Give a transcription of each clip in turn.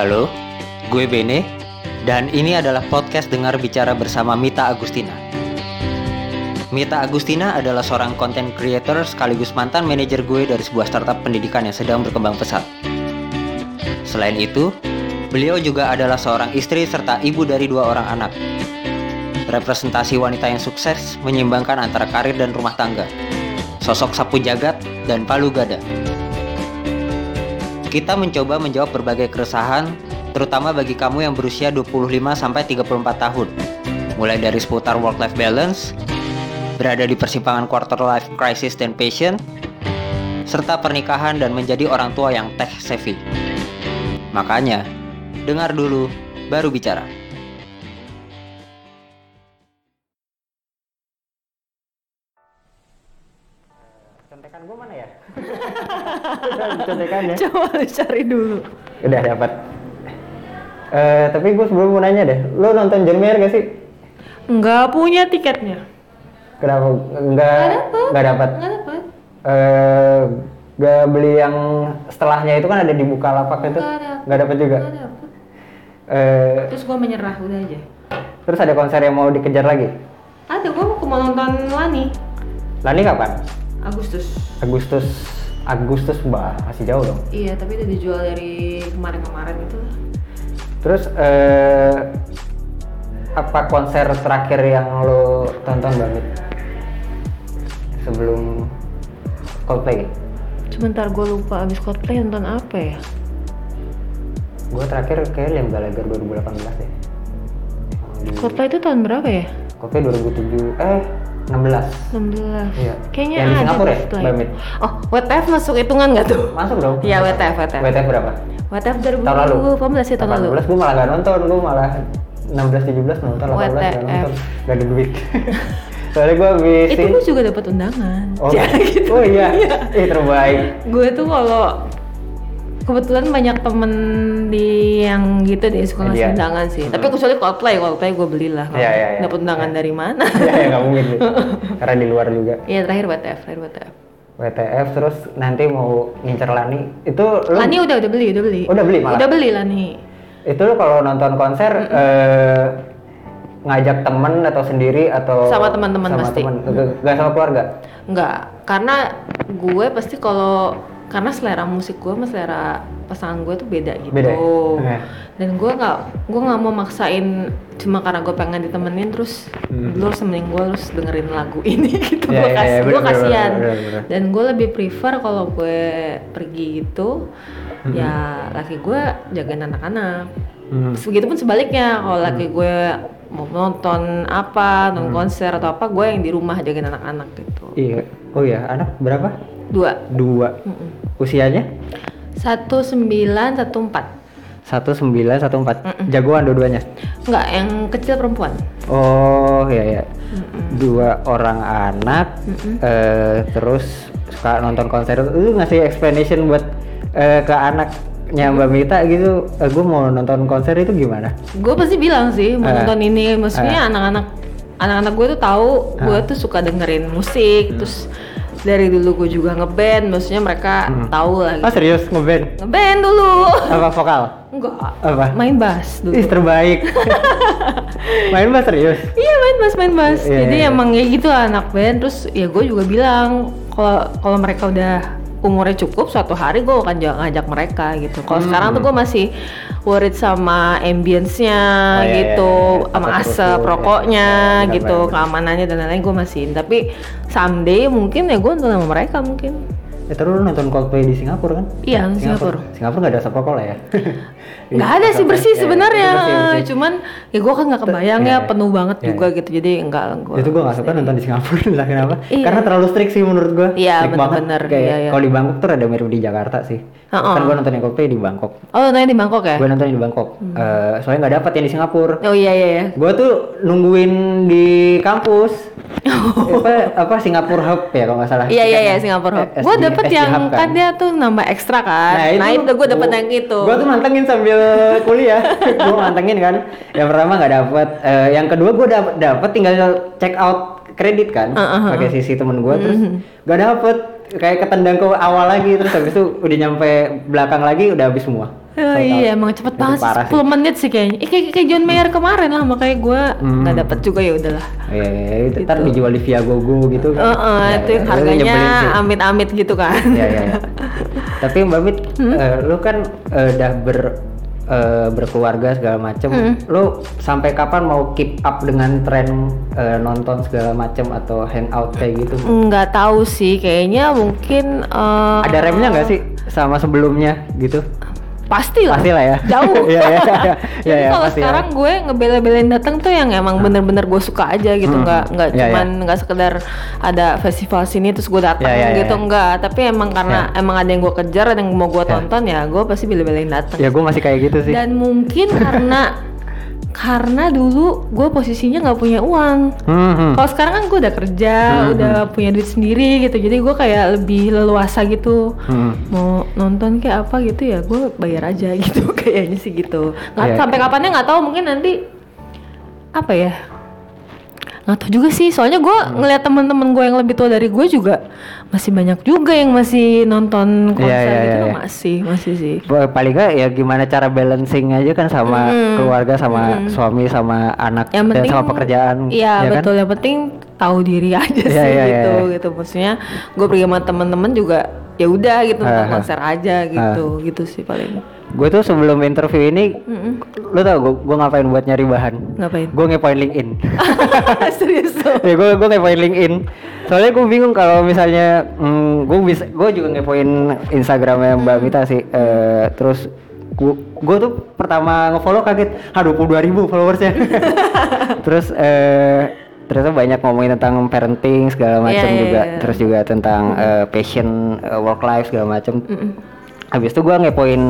Halo, gue Bene, dan ini adalah podcast Dengar Bicara bersama Mita Agustina. Mita Agustina adalah seorang content creator sekaligus mantan manajer gue dari sebuah startup pendidikan yang sedang berkembang pesat. Selain itu, beliau juga adalah seorang istri serta ibu dari dua orang anak. Representasi wanita yang sukses menyeimbangkan antara karir dan rumah tangga. Sosok sapu jagat dan palu gada. Kita mencoba menjawab berbagai keresahan, terutama bagi kamu yang berusia 25 sampai 34 tahun. Mulai dari seputar work life balance, berada di persimpangan quarter life crisis dan passion, serta pernikahan dan menjadi orang tua yang tech savvy. Makanya, dengar dulu baru bicara. Contekan ya? Coba lu cari dulu. Udah dapat. Eh, tapi gue sebelum mau nanya deh, lo nonton John Mayer gak sih? Nggak punya tiketnya. Kenapa nggak nggak dapat? Nggak dapat. Eh, gak beli yang setelahnya itu kan ada di Bukalapak itu, Nggak dapat juga. Nggak dapat. Eh, Terus gua menyerah udah aja. terus ada konser yang mau dikejar lagi. Ada gua mau mau nonton Lani Lani kapan? Agustus. Agustus. Agustus bah masih jauh dong. Iya, tapi udah dijual dari kemarin-kemarin itu lah. Terus eh, apa konser terakhir yang lo tonton banget sebelum Coldplay? Sebentar gue lupa abis Coldplay nonton apa ya? Gue terakhir kayak Liam Gallagher 2018 ya. Coldplay itu tahun berapa ya? Coldplay 2007 eh 16. 16. Iya. Kayaknya Yang di ada Singapura ya. Mbak? Oh, WTF masuk hitungan nggak tuh? Masuk dong. Iya, WTF, WTF. WTF berapa? WTF Tahun lalu. 2018 ya tahun lalu. 18 gue malah gak nonton, gue malah 16 17 nonton, 18 gak nonton. Gak ada duit. Soalnya gue habis Itu gue juga dapat undangan. Oh, Ya, gitu. oh iya, eh terbaik. gue tuh kalau kebetulan banyak temen di yang gitu deh suka ngasih Iya. undangan sih. Tapi kecuali Coldplay, Coldplay gue belilah. Iya, iya, iya. Dapat undangan dari mana? ya, ya gak mungkin sih. Karena di luar juga. Iya terakhir WTF, terakhir WTF. WTF terus nanti mau ngincer Lani. Itu lu Lani udah udah beli, udah beli. Udah beli malah? Udah beli Lani. itu lu kalau nonton konser eh, ngajak temen atau sendiri atau Sama teman-teman pasti. temen? Gak, gak sama keluarga? Enggak, karena gue pasti kalau karena selera musik gue sama selera pasangan gue tuh beda gitu. Beda ya? Oke. Dan gue nggak gue nggak mau maksain cuma karena gue pengen ditemenin terus Hmm. lu harus temenin gue harus dengerin lagu ini gitu. Iya, gue kas, iya, gue bener, bener, kasihan. bener, bener. Dan gue lebih prefer kalau gue pergi gitu Hmm. ya laki gue jagain anak-anak. Hmm. Begitupun sebaliknya kalau laki gue mau nonton apa, nonton konser atau apa, gue yang di rumah jagain anak-anak gitu. Iya. Oh iya, anak berapa? Dua. Dua. Usianya? Satu sembilan satu empat. Satu sembilan satu empat. Jagoan dua-duanya. Enggak, yang kecil perempuan. Oh iya ya. Dua orang anak. eh, terus suka nonton konser. Lu ngasih explanation buat eh, ke anaknya Mbak Mita gitu. Eh, gue mau nonton konser itu gimana? Gue pasti bilang sih mau Eh. nonton ini. Maksudnya anak-anak anak-anak gue tuh tahu gue tuh suka dengerin musik. Terus dari dulu gue juga ngeband. Maksudnya mereka tahu lah. Oh Gitu. serius ngeband? Ngeband dulu. Apa vokal? Enggak. Apa? Main bass dulu. Ih terbaik. Main bass serius? Iya main bass main bass. Iya, Jadi iya. emang ya gitu lah anak band. Terus ya gue juga bilang kalau kalau mereka udah umurnya cukup suatu hari gue akan ja- ngajak mereka gitu. Kalau sekarang tuh gue masih worried sama ambience-nya Oh, iya, gitu, iya, iya. sama Asap rusuh, rokoknya iya. Iya, gitu, keamanannya dan lain-lain gue masih. Tapi someday mungkin ya gue nonton sama mereka mungkin. Ya terus lu nonton Coldplay di Singapura kan? Iya, di Singapura. Singapura nggak ada asap rokok lah ya? Nggak ada sih bersih Ya, sebenarnya. bersih, bersih. Cuman ya gue kan nggak kebayang Iya, ya iya. penuh banget Iya, juga gitu. Jadi enggak lah gue. itu gue gak suka nonton di Singapura entah kenapa Iya. karena terlalu strict sih menurut gue Iya, banget bener-bener. kayak Iya, iya. kalau di Bangkok tuh ada mirip di Jakarta sih Heeh. kan gue nonton yang Coldplay di Bangkok Oh, nontonnya di Bangkok ya? gue nonton di Bangkok Eh, soalnya nggak dapat yang di Singapura Oh iya iya iya. gue tuh nungguin di kampus apa apa Singapura Hub ya kalau nggak salah Iya iya iya Singapura Hub. Eh, Gue SD dapet SD yang Hub kan dia tuh nambah ekstra kan. Nah, itu, gue dapet yang itu. Gue tuh mantengin sambil kuliah. gue mantengin kan. Yang pertama nggak dapet. Eh, yang kedua gue dapet, dapet tinggal check out kredit kan. Uh, Pakai sisi temen gue terus Mm-hmm. nggak dapet. Kayak ketendang ke awal lagi terus habis itu udah nyampe belakang lagi udah habis semua. Oh iya emang cepet banget sih, parah 10 menit sih kayaknya. Eh, kayak, kayak John Mayer kemarin lah makanya gue Hmm. nggak dapet juga ya udahlah. Iya, iya, iya, itu ntar Gitu. dijual di Viagogo gitu. Eh, eh, Ya, itu ya, yang itu harganya nyebelin sih. amit-amit gitu kan. Iya, iya, iya. Tapi Mbak Mit, Hmm? eh, lu kan eh, udah ber eh, berkeluarga segala macem. Hmm. Lu sampai kapan mau keep up dengan tren eh, nonton segala macem atau hangout kayak gitu? Nggak tahu sih, kayaknya mungkin eh, Ada remnya nggak sih sama sebelumnya gitu? Pasti lah. Pasti lah ya. Jauh. Iya, iya, iya. Jadi iya, kalau sekarang gue ngebela-belain datang tuh yang emang bener-bener gue suka aja gitu, Hmm. nggak nggak iya. cuman nggak sekedar ada festival sini terus gue datang Iya, iya, gitu iya. enggak, tapi emang karena emang ada yang gue kejar, ada yang mau gue Iya. tonton ya gue pasti bela-belain datang. Ya gue masih kayak gitu sih. Dan mungkin karena karena dulu gue posisinya nggak punya uang. Hmm. Kalau sekarang kan gue udah kerja, Hmm, udah punya duit sendiri gitu, jadi gue kayak lebih leluasa gitu. Hmm. Mau nonton kayak apa gitu ya, gue bayar aja gitu, kayaknya sih gitu. Nggak Iya. sampai kapannya nggak tahu, mungkin nanti apa ya? Nggak tahu juga sih, soalnya gue Hmm. ngeliat teman-teman gue yang lebih tua dari gue juga masih banyak juga yang masih nonton konser Iya, iya, gitu, iya, loh. iya. masih masih sih. Pa- paling nggak ya gimana cara balancing aja kan sama Mm. keluarga sama suami sama anak yang dan penting sama pekerjaan iya ya kan? betul yang penting tahu diri aja Iya, sih iya, iya, gitu iya. gitu maksudnya gue pergi sama teman-teman juga ya udah gitu nonton ah. konser aja gitu gitu sih paling. Gue tuh sebelum interview ini Mm-mm. lu tau gue, gue ngapain buat nyari bahan? Ngapain? Gue ngepoin LinkedIn. Serius tuh? Ya gue gue ngepoin LinkedIn. Soalnya gue bingung kalau misalnya hmm, gue bisa gue juga ngepoin Instagramnya Mbak. Mita sih Eh, terus gue tuh pertama ngefollow kaget ah 22 ribu followersnya. Terus eh ternyata banyak ngomongin tentang parenting segala Iya, macam iya, juga iya. terus juga tentang eh, passion eh, work life segala macam Mm-mm. habis itu gue ngepoin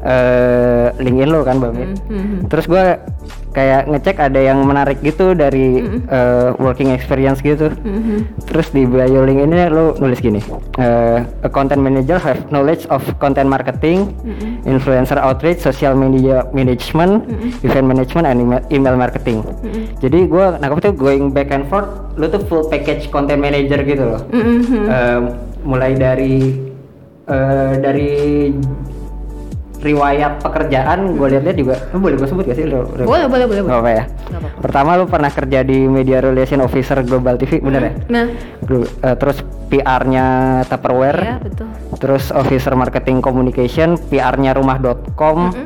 eh LinkedIn lo kan Mbak Mit Mhm. terus gue kayak ngecek ada yang menarik gitu dari eh, working experience gitu. Mhm. terus di bio link ini lo nulis gini eh, a content manager have knowledge of content marketing influencer outreach social media management event management and email, marketing. Jadi gue nangkep tuh going back and forth lo tuh full package content manager gitu loh. Mhm. Eh, mulai dari eh, dari riwayat pekerjaan gue lihat-lihat juga eh, boleh gue sebut gak sih boleh boleh boleh boleh. Apa ya? Apa-apa. pertama lu pernah kerja di media relation officer global TV bener ya? Nah. Eh, terus PR-nya Tupperware ya betul. terus officer marketing communication PR-nya rumah.com Mhm.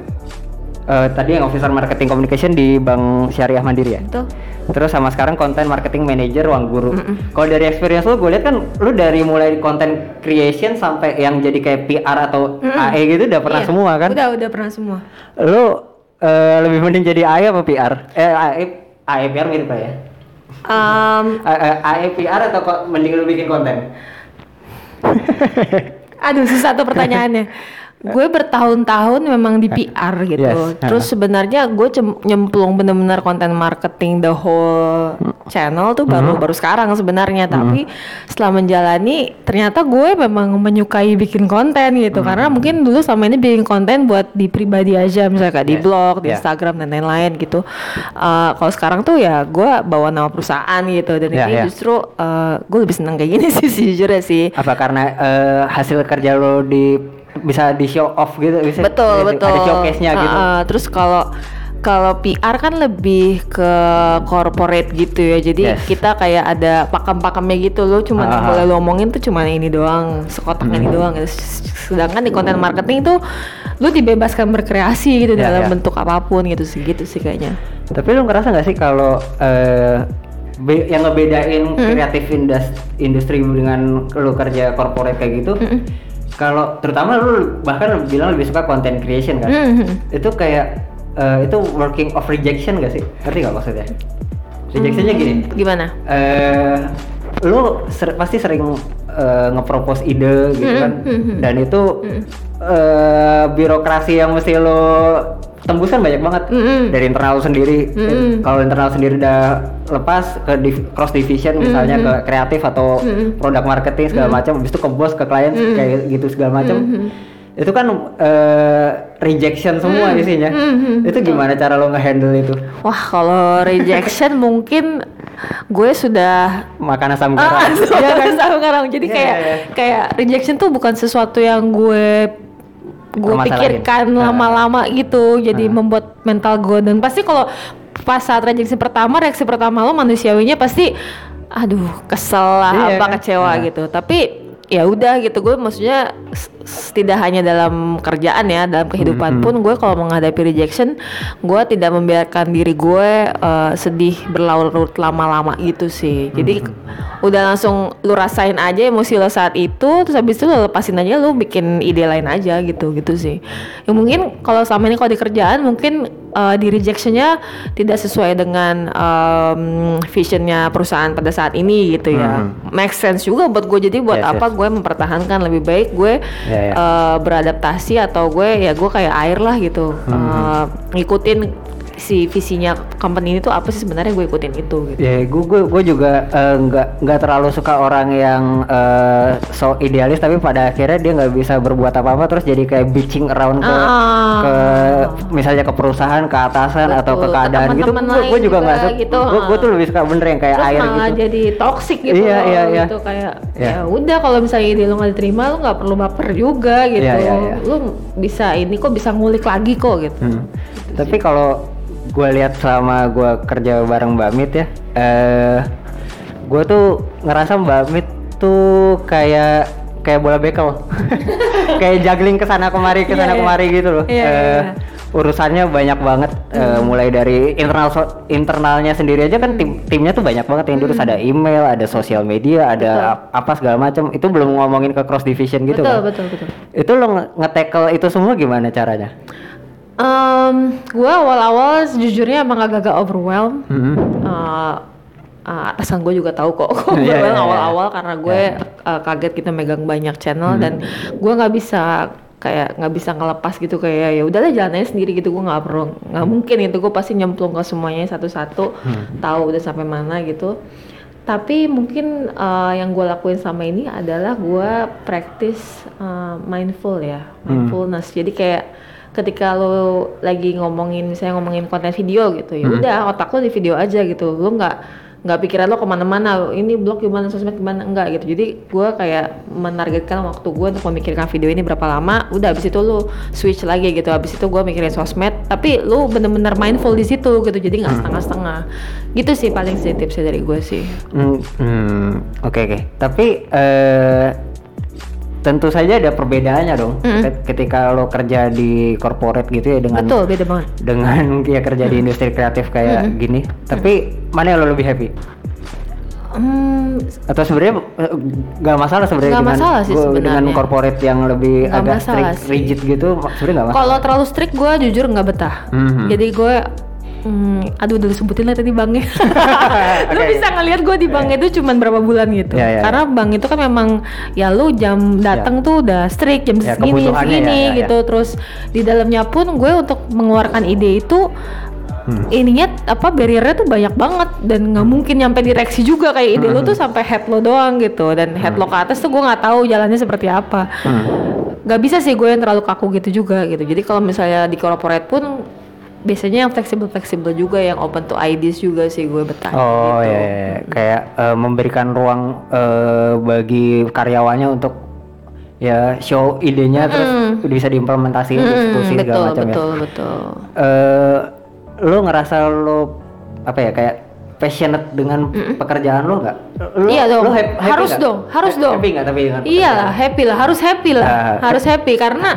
Eh, tadi yang officer marketing communication di Bank Syariah Mandiri ya betul Terus sama sekarang content marketing manager Ruang Guru. Kalau dari experience lu, gue lihat kan lu dari mulai content creation sampai yang jadi kayak PR atau AE gitu udah pernah Iya, semua kan? udah udah pernah semua Lu eh, lebih mending jadi AE apa PR? Eh AE, AE PR mirip lah ya. A- AE PR atau kok mending lu bikin konten? Aduh susah tuh pertanyaannya. Gue bertahun-tahun memang di PR gitu. Yes, Terus sebenarnya gue nyemplung bener-bener konten marketing the whole channel tuh baru baru sekarang sebenarnya. Tapi setelah menjalani ternyata gue memang menyukai bikin konten gitu. Karena mungkin dulu sama ini bikin konten buat di pribadi aja misalnya kayak di Yes, blog, di yeah. Instagram dan lain-lain gitu. Uh, Kalau sekarang tuh ya gue bawa nama perusahaan gitu dan Yeah, ini yeah. justru uh, gue lebih seneng kayak gini sih sejujurnya sih. Apa karena eh, hasil kerja lo di bisa di show off gitu bisa betul bisa- betul ada showcase-nya gitu. Heeh, terus kalau kalau PR kan lebih ke corporate gitu ya jadi Yes. kita kayak ada pakem-pakemnya gitu loh cuman yang Ah. boleh lo omongin tuh cuman ini doang sekotak ini Hmm. doang gitu. sedangkan di konten marketing tuh lu dibebaskan berkreasi gitu Ya, dalam ya. bentuk apa pun gitu sih gitu sih kayaknya Tapi lu ngerasa nggak sih kalau be- yang ngebedain kreatif indus- industri dengan lu kerja corporate kayak gitu? Kalau terutama lu bahkan bilang lebih suka content creation kan? Mhm. Itu kayak eh, itu working of rejection gak sih? Ngerti nggak maksudnya? Rejectionnya gini. gimana eh lu ser- pasti sering eh, nge-propose ide gitu kan. dan itu eh, birokrasi yang mesti lo tembus kan banyak banget Mm-mm. dari internal sendiri. Mm-mm. kalau internal sendiri udah lepas ke div- cross division misalnya ke kreatif atau produk marketing segala macam habis itu ke bos ke klien kayak gitu segala macam itu kan eh, rejection semua isinya itu gimana cara lo ngehandle itu wah kalau rejection mungkin gue sudah makan asam Ah, garam iya kan sama sekarang. Jadi Iya, kayak iya, iya. kayak rejection tuh bukan sesuatu yang gue gue pikirkan Ah. lama-lama gitu jadi membuat mental gue dan pasti kalau pas saat reaksi pertama reaksi pertama lo manusiawinya pasti aduh kesel lah Iya apa kan? kecewa Ah. gitu tapi ya udah gitu. Gue maksudnya tidak hanya dalam kerjaan ya dalam kehidupan pun gue kalau menghadapi rejection gue tidak membiarkan diri gue eh, sedih berlarut lama-lama gitu sih. Jadi udah langsung lu rasain aja emosi lo saat itu terus habis itu lo lepasin aja lu bikin ide lain aja gitu gitu sih. Ya mungkin kalau selama ini kalau di kerjaan mungkin eh, di rejectionnya tidak sesuai dengan em, visionnya perusahaan pada saat ini gitu ya. Make sense juga buat gue. Jadi buat Yes, apa yes. gue mempertahankan? Lebih baik gue Ya, ya. eh, beradaptasi atau gue ya gue kayak air lah gitu. Eh, ngikutin si visinya company ini tuh apa sih sebenarnya gue ikutin itu gitu Ya, gue gue gue juga eh, nggak nggak terlalu suka orang yang eh, so idealis tapi pada akhirnya dia nggak bisa berbuat apa-apa terus jadi kayak bitching around ke Ah. ke misalnya ke perusahaan, ke atasan atau ke Betul, ke keadaan gitu. Gue juga nggak suka. gitu, Gue gue tuh lebih suka bener yang kayak terus air gitu. jadi toxic gitu Iya, loh, iya, iya. gitu kayak Iya. ya udah kalau misalnya ide lo nggak diterima lo nggak perlu baper juga gitu Iya, iya, iya. lo bisa ini kok bisa ngulik lagi kok gitu Hmm. Tapi kalau gue lihat sama gue kerja bareng Mbak Mit ya, eh gue tuh ngerasa Mbak Mit tuh kayak kayak bola bekel, kayak juggling ke sana kemari ke Iya, sana iya. kemari gitu loh. Iya, Eh, iya. urusannya banyak banget, eh, mulai dari internal so- internalnya sendiri aja kan tim timnya tuh banyak banget yang diurus ada email, ada sosial media, ada ap- apa segala macam. Itu belum ngomongin ke cross division gitu betul kan. betul betul Itu lo nge- nge-tackle itu semua gimana caranya? Em, gue awal-awal sejujurnya emang agak-agak overwhelmed. Hmm. Eh, eh, atasan gue juga tahu kok Iya, iya, overwhelmed iya. awal-awal karena gue eh, kaget kita megang banyak channel dan gue nggak bisa kayak nggak bisa ngelepas gitu kayak ya udahlah jalan aja sendiri gitu gue nggak perlu nggak mungkin itu gue pasti nyemplung ke semuanya satu-satu tahu udah sampai mana gitu. Tapi mungkin eh, yang gue lakuin sama ini adalah gue practice eh, mindful ya mindfulness. Jadi kayak ketika lo lagi ngomongin misalnya ngomongin konten video gitu ya udah otak lo di video aja gitu. Lo nggak nggak pikiran lo ke mana-mana ini blog gimana sosmed gimana enggak gitu. Jadi gue kayak menargetkan waktu gue untuk memikirkan video ini berapa lama udah habis itu lo switch lagi gitu. Habis itu gue mikirin sosmed tapi lo bener-bener mindful di situ gitu jadi nggak setengah-setengah. Gitu sih paling sih tipsnya dari gue sih. Hmm, hmm, oke oke. Tapi eh, tentu saja ada perbedaannya dong. Ket- Ketika lo kerja di corporate gitu ya dengan betul beda banget dengan ya kerja di industri kreatif kayak gini. Tapi mana yang lo lebih happy? Hmm, Atau sebenarnya eh, nggak masalah sebenarnya dengan masalah sih gua- dengan corporate yang lebih Nggak agak strict, sih. rigid gitu, sebenarnya nggak masalah. Kalau terlalu strict gue jujur nggak betah. Mhm. Jadi gue, hmm, aduh udah disebutin lah tadi banknya. lu Oke. bisa ngelihat gue di bank itu cuman berapa bulan gitu. Ya, ya, Karena bank itu kan memang ya lu jam datang tuh udah strict jam Ya, segini segini ya. gitu. Terus di dalamnya pun gue untuk mengeluarkan ide itu Hmm. ininya apa barriernya tuh banyak banget dan nggak mungkin nyampe direksi juga kayak ide Hmm. lu tuh sampai head lo doang gitu dan head lo ke atas tuh gue nggak tahu jalannya seperti apa Hmm. nggak bisa sih gue yang terlalu kaku gitu juga gitu jadi kalau misalnya di corporate pun biasanya yang fleksibel fleksibel juga yang open to ideas juga sih gue betah Oh gitu. ya, ya, ya. kayak eh, memberikan ruang eh, bagi karyawannya untuk ya show idenya terus bisa diimplementasikan Mm-mm, diskusi betul segala macam betul ya. betul Eh, lo ngerasa lo apa ya kayak passionate dengan pekerjaan lo nggak? Iya dong, lo hap- happy harus nggak? dong, harus Ha- dong. Happy nggak tapi dengan Iya lah, happy lah, harus happy lah, Ah. harus happy karena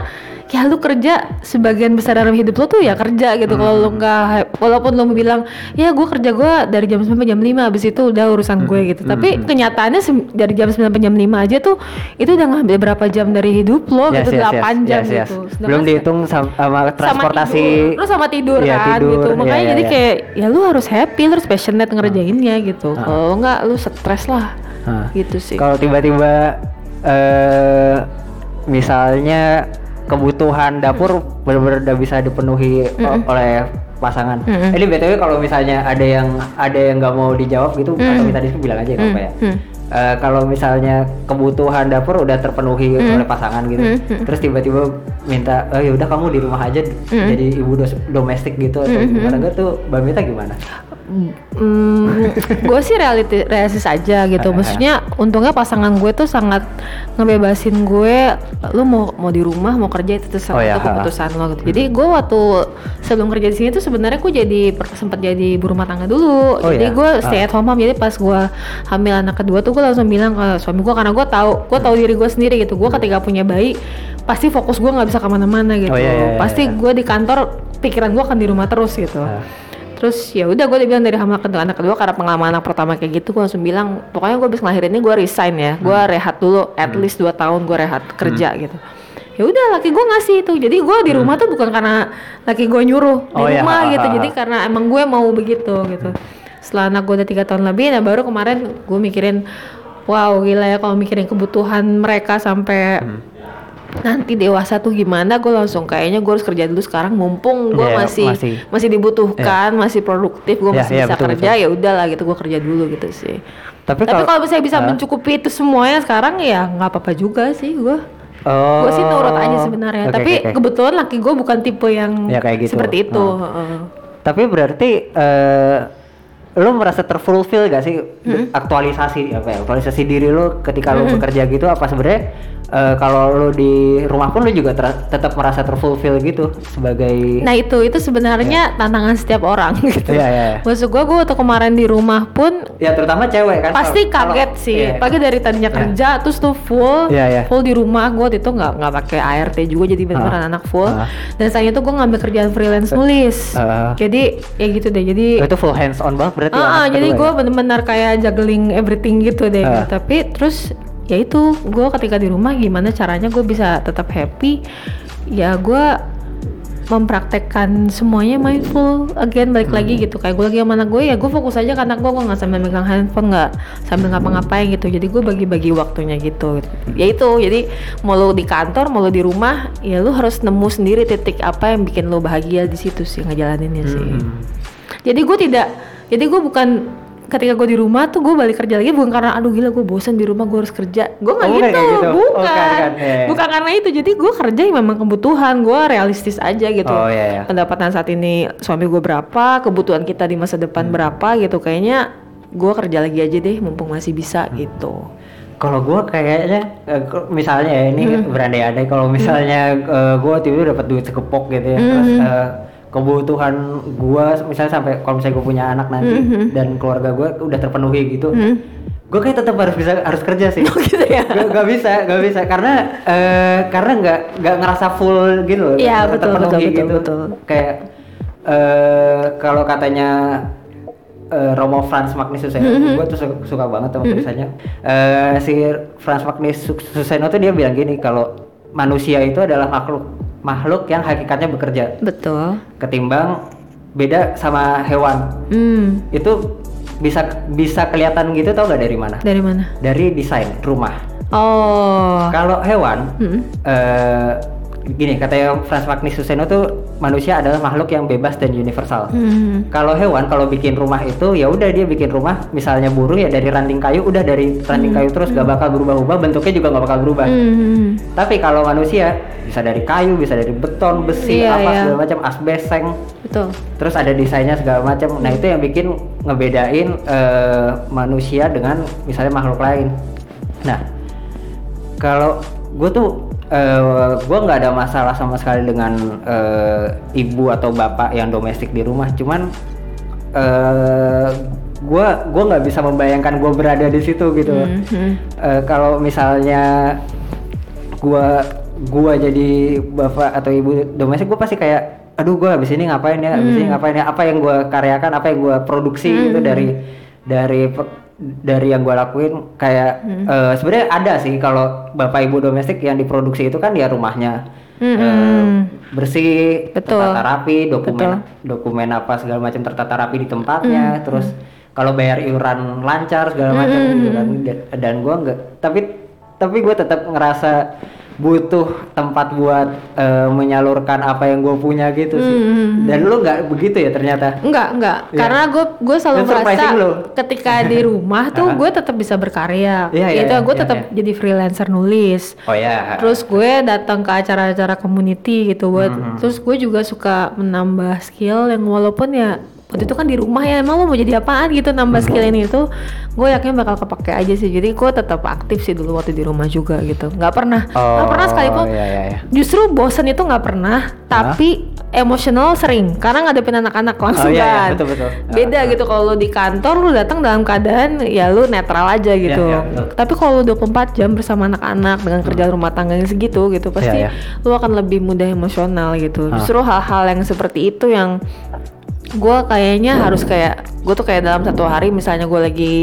ya lu kerja sebagian besar dalam hidup lu tuh ya kerja gitu. Kalau Hmm. lu nggak, hap- walaupun lu bilang ya gue kerja gue dari jam 9 sampai jam 5 habis itu udah urusan Hmm. gue gitu. Tapi kenyataannya sem- dari jam 9 sampai jam 5 aja tuh itu udah ngambil berapa jam dari hidup lo Yes, gitu, yes, 8 yes, jam yes, yes. gitu. Sedangkan Belum dihitung sam- sama sama transportasi. tidur, terus sama tidur Iya, kan tidur, gitu makanya iya, jadi iya. kayak ya lu harus happy lu harus passionate ngerjainnya gitu Ah. kalau enggak lu stres lah Hah. gitu sih Kalau tiba-tiba eh misalnya kebutuhan dapur benar-benar udah bisa dipenuhi o- oleh pasangan. Mm-mm. Ini btw kalau misalnya ada yang ada yang nggak mau dijawab gitu atau minta diskusi bilang aja nggak apa ya. Mm. Eh, kalau misalnya kebutuhan dapur udah terpenuhi oleh pasangan gitu, Mm. terus tiba-tiba minta, oh ya udah kamu di rumah aja jadi ibu dos- domestik gitu atau gimana enggak tuh, Mbak Mita gimana? Hmm, gue sih reality realistis aja gitu. Maksudnya untungnya pasangan gue tuh sangat ngebebasin gue. Lu mau mau di rumah mau kerja itu terserah Oh, ya, itu keputusan lo gitu. Jadi gue waktu sebelum kerja di sini tuh sebenarnya gue jadi sempat jadi ibu rumah tangga dulu. Oh, jadi ya? gue stay at home mom. Jadi pas gue hamil anak kedua tuh gue langsung bilang ke suami gue karena gue tahu gue tahu diri gue sendiri gitu. Gue ketika punya bayi pasti fokus gue nggak bisa ke mana-mana gitu. Oh, iya, iya, iya, pasti iya. gue di kantor pikiran gue akan di rumah terus gitu. Ah. Terus ya udah gue bilang dari hamil kedua anak kedua karena pengalaman anak pertama kayak gitu gue langsung bilang pokoknya gue habis ngelahirin ini gue resign ya gue Hmm. rehat dulu at least 2 tahun gue rehat kerja gitu. Ya udah laki gue ngasih itu. Jadi gue di rumah tuh bukan karena laki gue nyuruh di Hmm. Oh, iya, rumah ha, gitu. jadi karena emang gue mau begitu gitu. Setelah anak gue udah tiga tahun lebih nah baru kemarin gue mikirin wow gila ya kalau mikirin kebutuhan mereka sampai Hmm. Nanti dewasa tuh gimana gue langsung kayaknya gue harus kerja dulu sekarang mumpung gue Iya, masih, masih. masih dibutuhkan masih produktif gue Iya, masih iya, bisa betul, kerja ya udahlah gitu gue kerja dulu gitu sih Tapi, tapi kalau misalnya bisa Ah. mencukupi itu semuanya sekarang ya nggak apa-apa juga sih gue Oh. gue sih nurut aja sebenarnya Oke, tapi oke, oke. kebetulan laki gue bukan tipe yang Ya, kayak gitu. seperti itu Ah. heeh. Tapi berarti eh lo merasa terfulfill gak sih aktualisasi apa ya, aktualisasi diri lo ketika lo bekerja gitu apa sebenarnya eh, kalau lo di rumah pun lo juga ter- tetap merasa terfulfill gitu sebagai Nah itu itu sebenarnya tantangan setiap orang gitu. Iya, iya, iya. Maksud gue gue waktu kemarin di rumah pun ya terutama cewek kan pasti kaget kalau- sih. iya. Pagi dari tadinya Iya. kerja terus tuh full Iya, iya. full di rumah gue waktu itu nggak nggak pakai ART juga jadi beneran Ah. anak full. Ah. Dan saya itu gue ngambil kerjaan freelance nulis. Ah. Jadi ya gitu deh. Jadi itu full hands on banget berarti Ah, ah, anak jadi gue ya? bener-bener kayak juggling everything gitu deh. Ah. Tapi terus ya itu gue ketika di rumah gimana caranya gue bisa tetap happy? Ya gue mempraktekkan semuanya mindful again balik Hmm. lagi gitu kayak gue lagi sama anak gue ya gue fokus aja ke anak gue gue nggak sambil megang handphone nggak sambil ngapa-ngapain gitu jadi gue bagi-bagi waktunya gitu ya itu jadi mau lo di kantor mau lo di rumah ya lo harus nemu sendiri titik apa yang bikin lo bahagia di situ sih ngejalaninnya sih Hmm. jadi gue tidak, jadi gue bukan ketika gue di rumah tuh gue balik kerja lagi bukan karena aduh gila gue bosan di rumah gue harus kerja. Gue nggak Oh, gitu, gitu. Oh, bukan, bukan, bukan. Iya, iya. bukan karena itu. Jadi gue kerja yang memang kebutuhan, gue realistis aja gitu. Oh, iya, iya. Pendapatan saat ini suami gue berapa, kebutuhan kita di masa depan Hmm. berapa gitu. Kayaknya gue kerja lagi aja deh, mumpung masih bisa Hmm. gitu. Kalau gue kayaknya eh, misalnya ya ini Hmm. berandai-andai kalau misalnya eh, gue tiba-tiba dapat duit sekepok gitu ya terus Hmm. Kebutuhan gue misalnya sampai kalau misalnya gue punya anak nanti dan keluarga gue udah terpenuhi gitu Hmm. gue kayak tetap harus bisa harus kerja sih Oh, gitu ya? gak, gak bisa gak bisa karena eh, karena nggak nggak ngerasa full gitu loh nggak betul, terpenuhi betul, betul, gitu betul. kayak eh kalau katanya eh, Romo Franz Magnus Suseno, Mm-hmm. gue tuh suka, suka banget sama tulisannya. Eh, si Franz Magnus Su- Suseno tuh dia bilang gini kalau manusia itu adalah makhluk makhluk yang hakikatnya bekerja Betul. ketimbang beda sama hewan. Hmm. Itu bisa bisa kelihatan gitu tau gak dari mana? Dari mana? Dari desain rumah. Oh. Kalau hewan, Hmm. eh, gini katanya Franz Magnus Suseno tuh manusia adalah makhluk yang bebas dan universal. Hmm. Kalau hewan kalau bikin rumah itu ya udah dia bikin rumah misalnya burung ya dari ranting kayu udah dari ranting kayu terus gak bakal berubah-ubah bentuknya juga gak bakal berubah. Hmm. Tapi kalau manusia bisa dari kayu, bisa dari beton, besi, Iya, apa iya. segala macam, asbes, seng, Betul. terus ada desainnya segala macam. Nah itu yang bikin ngebedain eh, manusia dengan misalnya makhluk lain. Nah kalau gue tuh eh, gue nggak ada masalah sama sekali dengan eh, ibu atau bapak yang domestik di rumah, cuman eh gue gue nggak bisa membayangkan gue berada di situ gitu. loh. Mhm. Eh, kalau misalnya gua gua jadi bapak atau ibu domestik gua pasti kayak aduh gua habis ini ngapain ya habis ini ngapain ya apa yang gua karyakan apa yang gua produksi gitu dari dari pe- dari yang gua lakuin kayak eh, sebenarnya ada sih kalau bapak ibu domestik yang diproduksi itu kan ya rumahnya. Eh, bersih Betul. tertata rapi dokumen dokumen apa segala macam tertata rapi di tempatnya terus kalau bayar iuran lancar segala macam gitu kan. dan, gua nggak tapi tapi gue tetap ngerasa butuh tempat buat eh, menyalurkan apa yang gue punya gitu sih dan lu nggak begitu ya ternyata Enggak, enggak. Iya. Karena gue gue selalu Dan merasa lo. ketika di rumah tuh gue tetap bisa berkarya. Iya, iya, Itu iya, gue iya, tetap iya. jadi freelancer nulis. oh ya Terus gue datang ke acara-acara community gitu buat Hmm, terus gue juga suka menambah skill yang walaupun ya waktu itu kan di rumah ya emang lo mau jadi apaan gitu nambah skill ini itu. Gue yakin bakal kepake aja sih jadi gue tetap aktif sih dulu waktu di rumah juga gitu. Nggak pernah nggak pernah sekalipun iya, iya, iya. justru bosen itu nggak pernah tapi emosional sering karena ngadepin anak-anak langsung Oh, iya, iya, kan. betul, betul. beda Ah, gitu kalau lo di kantor lu datang dalam keadaan ya lu netral aja gitu. iya, betul. tapi kalau lu 24 jam bersama anak-anak dengan kerja rumah tangga yang segitu gitu pasti Iya, iya. lu akan lebih mudah emosional gitu. Justru hal-hal yang seperti itu yang gue kayaknya harus kayak gue tuh kayak dalam satu hari misalnya gue lagi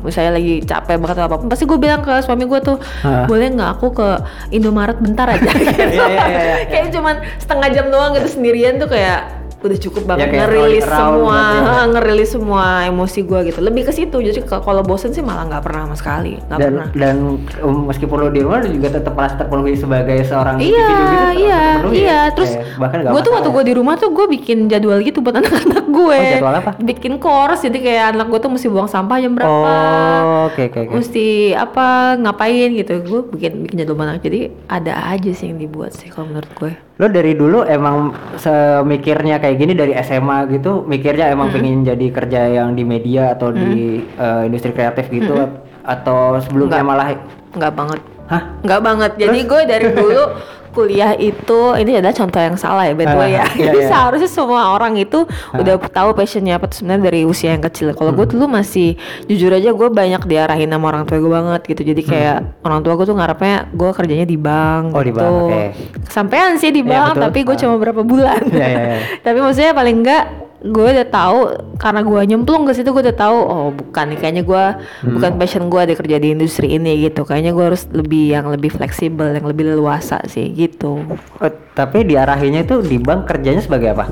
misalnya lagi capek banget atau apa pun pasti gue bilang ke suami gue tuh Ah. boleh nggak aku ke Indomaret bentar aja gitu. Iya, iya, iya, iya. kayak cuman setengah jam doang gitu sendirian tuh kayak udah cukup banget Ya, ngerilis semua gitu ya. ngerilis semua emosi gue gitu lebih ke situ jadi kalau bosen sih malah nggak pernah sama sekali nggak dan pernah dan um, meskipun lo di rumah lo juga tetap merasa terpenuhi sebagai seorang Iya, gitu, iya, terpenuhi ya? iya. Terus Kayak bahkan gue tuh waktu ya? gue di rumah tuh gue bikin jadwal gitu buat anak-anak gue. Oh, jadwal apa? Bikin course, jadi kayak anak gue tuh mesti buang sampah jam berapa, Oh, oke oke oke. mesti apa ngapain gitu. Gue bikin bikin jadwal anak. Jadi ada aja sih yang dibuat sih kalau menurut gue. Lo dari dulu emang semikirnya kayak gini dari SMA gitu, mikirnya emang pengen jadi kerja yang di media atau di eh, industri kreatif gitu atau sebelumnya Enggak. malah Nggak banget. Hah? Nggak banget. Jadi gue dari dulu kuliah itu ini adalah contoh yang salah ya by the way Ah, ya. iya, Jadi iya. seharusnya semua orang itu udah tahu passionnya apa sebenarnya dari usia yang kecil. Kalau Hmm. gue dulu masih jujur aja gue banyak diarahin sama orang tua gue banget gitu. Jadi kayak orang tua gue tuh ngarepnya gue kerjanya di bank Hmm. Oh, di gitu. bank, oke. Kesampean sih di Iya, bank betul. tapi gue Ah. cuma berapa bulan. Iya, iya, iya. tapi maksudnya paling enggak gue udah tahu karena gue nyemplung ke situ gue udah tahu oh bukan nih kayaknya gue Hmm. bukan passion gue ada kerja di industri ini gitu kayaknya gue harus lebih yang lebih fleksibel yang lebih leluasa sih gitu Eh, tapi diarahinnya itu di bank kerjanya sebagai apa?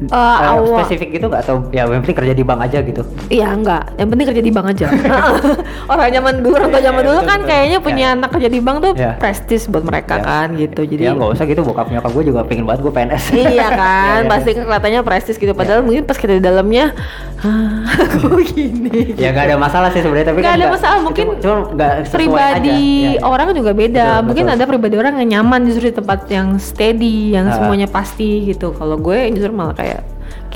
Eh, awal spesifik gitu nggak atau ya yang penting kerja di bank aja gitu? Iya enggak, yang penting kerja di bank aja. orang zaman dulu, orang tua Iya, zaman dulu kan kayaknya punya Iya. anak kerja di bank tuh Iya. prestis buat mereka kan gitu. Jadi ya nggak usah gitu bokap nyokap gue juga pengen banget gue PNS. iya kan, pasti kelihatannya prestis gitu. Padahal mungkin pas kita di dalamnya, kok gini. ya nggak ada masalah sih sebenarnya tapi Nggak kan ada masalah, mungkin cuma- nggak pribadi aja. Orang juga beda. Betul, Mungkin betul. ada pribadi orang yang nyaman justru di tempat yang steady, yang Ah. semuanya pasti gitu. Kalau gue justru malah kayak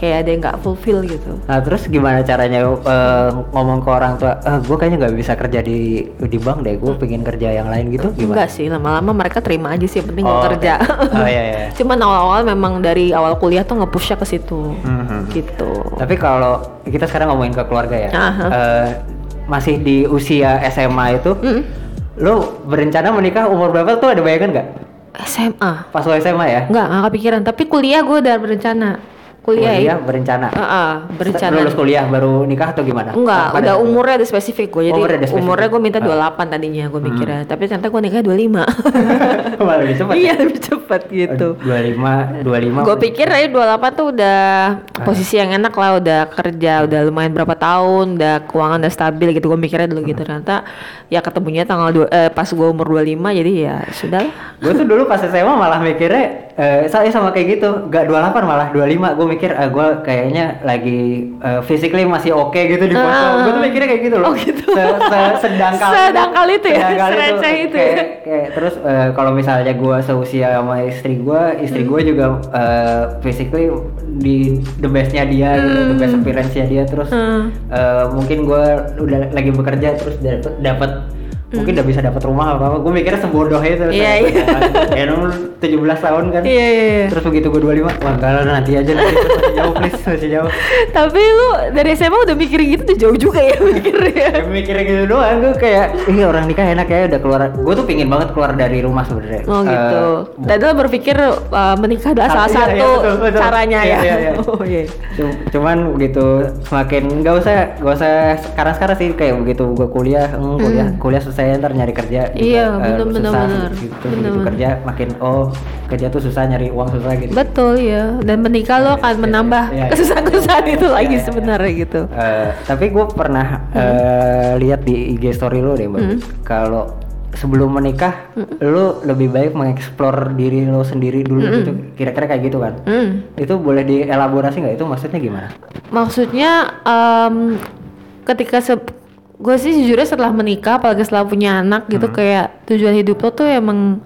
kayak ada yang nggak fulfill gitu. Nah terus gimana caranya eh, ngomong ke orang tua, eh, gue kayaknya nggak bisa kerja di di bank deh, gue pengen kerja yang lain gitu gimana? Enggak sih, lama-lama mereka terima aja sih, yang penting gue Oh, kerja. oke. Oh, iya, iya. Cuman awal-awal memang dari awal kuliah tuh nge-pushnya ke situ. Mhm. Gitu. Tapi kalau kita sekarang ngomongin ke keluarga ya, Aha. eh, masih di usia SMA itu, Mm. lo berencana menikah umur berapa tuh ada bayangan nggak? SMA. Pas lo SMA ya? Enggak, enggak kepikiran, tapi kuliah gue udah berencana. Kuliah, Kuliah ya. berencana. Heeh, berencana. Lulus kuliah baru nikah atau gimana? Enggak, Apa udah ada- umurnya ada spesifik gue. Jadi Umurnya spesifik. umurnya gue minta Ah. 28 tadinya gue mikirnya. Tapi ternyata gue nikah 25. Malah lebih cepat. iya, lebih cepat gitu. Dua lima, dua lima. Gue pikir aja 28 tuh udah posisi yang enak lah, udah kerja, udah lumayan berapa tahun, udah keuangan udah stabil gitu. Gue mikirnya dulu gitu. Ternyata ya ketemunya tanggal dua, eh, pas gue umur 25 jadi ya sudah gue tuh dulu pas SMA malah mikirnya eh, saya sama kayak gitu gak 28 malah 25 gue mikir ah, gue kayaknya lagi eh, physically masih oke gitu di foto Ah. gue tuh mikirnya kayak gitu loh Oh, gitu. Se- se- sedangkal Sedangkal itu ya, sedangkal sereceh itu ya. kayak, kayak terus eh, kalau misalnya gue seusia sama istri gue istri Hmm. gue juga eh, physically di the bestnya dia gitu the best appearance-nya dia terus Hmm. eh, mungkin gue udah lagi bekerja terus dapet, dapet mungkin udah bisa dapat rumah apa apa gue mikirnya sebodoh itu Hmm. Iya, iya. kayak nomor 17 tahun kan Iya iya iya. terus begitu gue 25 wah enggak lah nanti aja nanti masih jauh please masih jauh Tapi lu dari SMA udah mikirin gitu tuh jauh juga ya mikirnya. ya, mikirnya gitu doang gue kayak ini orang nikah enak ya udah keluar gue tuh pingin banget keluar dari rumah sebenarnya Oh gitu. Eh, Tadi lo berpikir uh, menikah adalah Ah, salah iya, satu iya, betul, betul. caranya Iya, ya. iya, iya. Oh iya. Cum- cuman begitu semakin nggak usah nggak usah sekarang sekarang sih kayak begitu gue kuliah hmm, kuliah kuliah selesai ntar nyari kerja juga, Iya, eh, bener, bener, susah bener. gitu Bener, begitu bener. kerja makin oh kerja tuh susah nyari uang susah gitu Betul ya. Dan menikah lo akan menambah Iya, iya. kesusahan-kesusahan itu Iya, lagi iya, iya. sebenarnya gitu. Eh, tapi gue pernah eh, lihat di IG story lo deh, Mbak. Hmm. Kalau sebelum menikah, lo lebih baik mengeksplor diri lo sendiri dulu gitu. Kira-kira kayak gitu kan? Hmm. Itu boleh dielaborasi nggak? Itu maksudnya gimana? Maksudnya em, ketika se gue sih jujurnya setelah menikah apalagi setelah punya anak gitu Hmm. kayak tujuan hidup lo tuh emang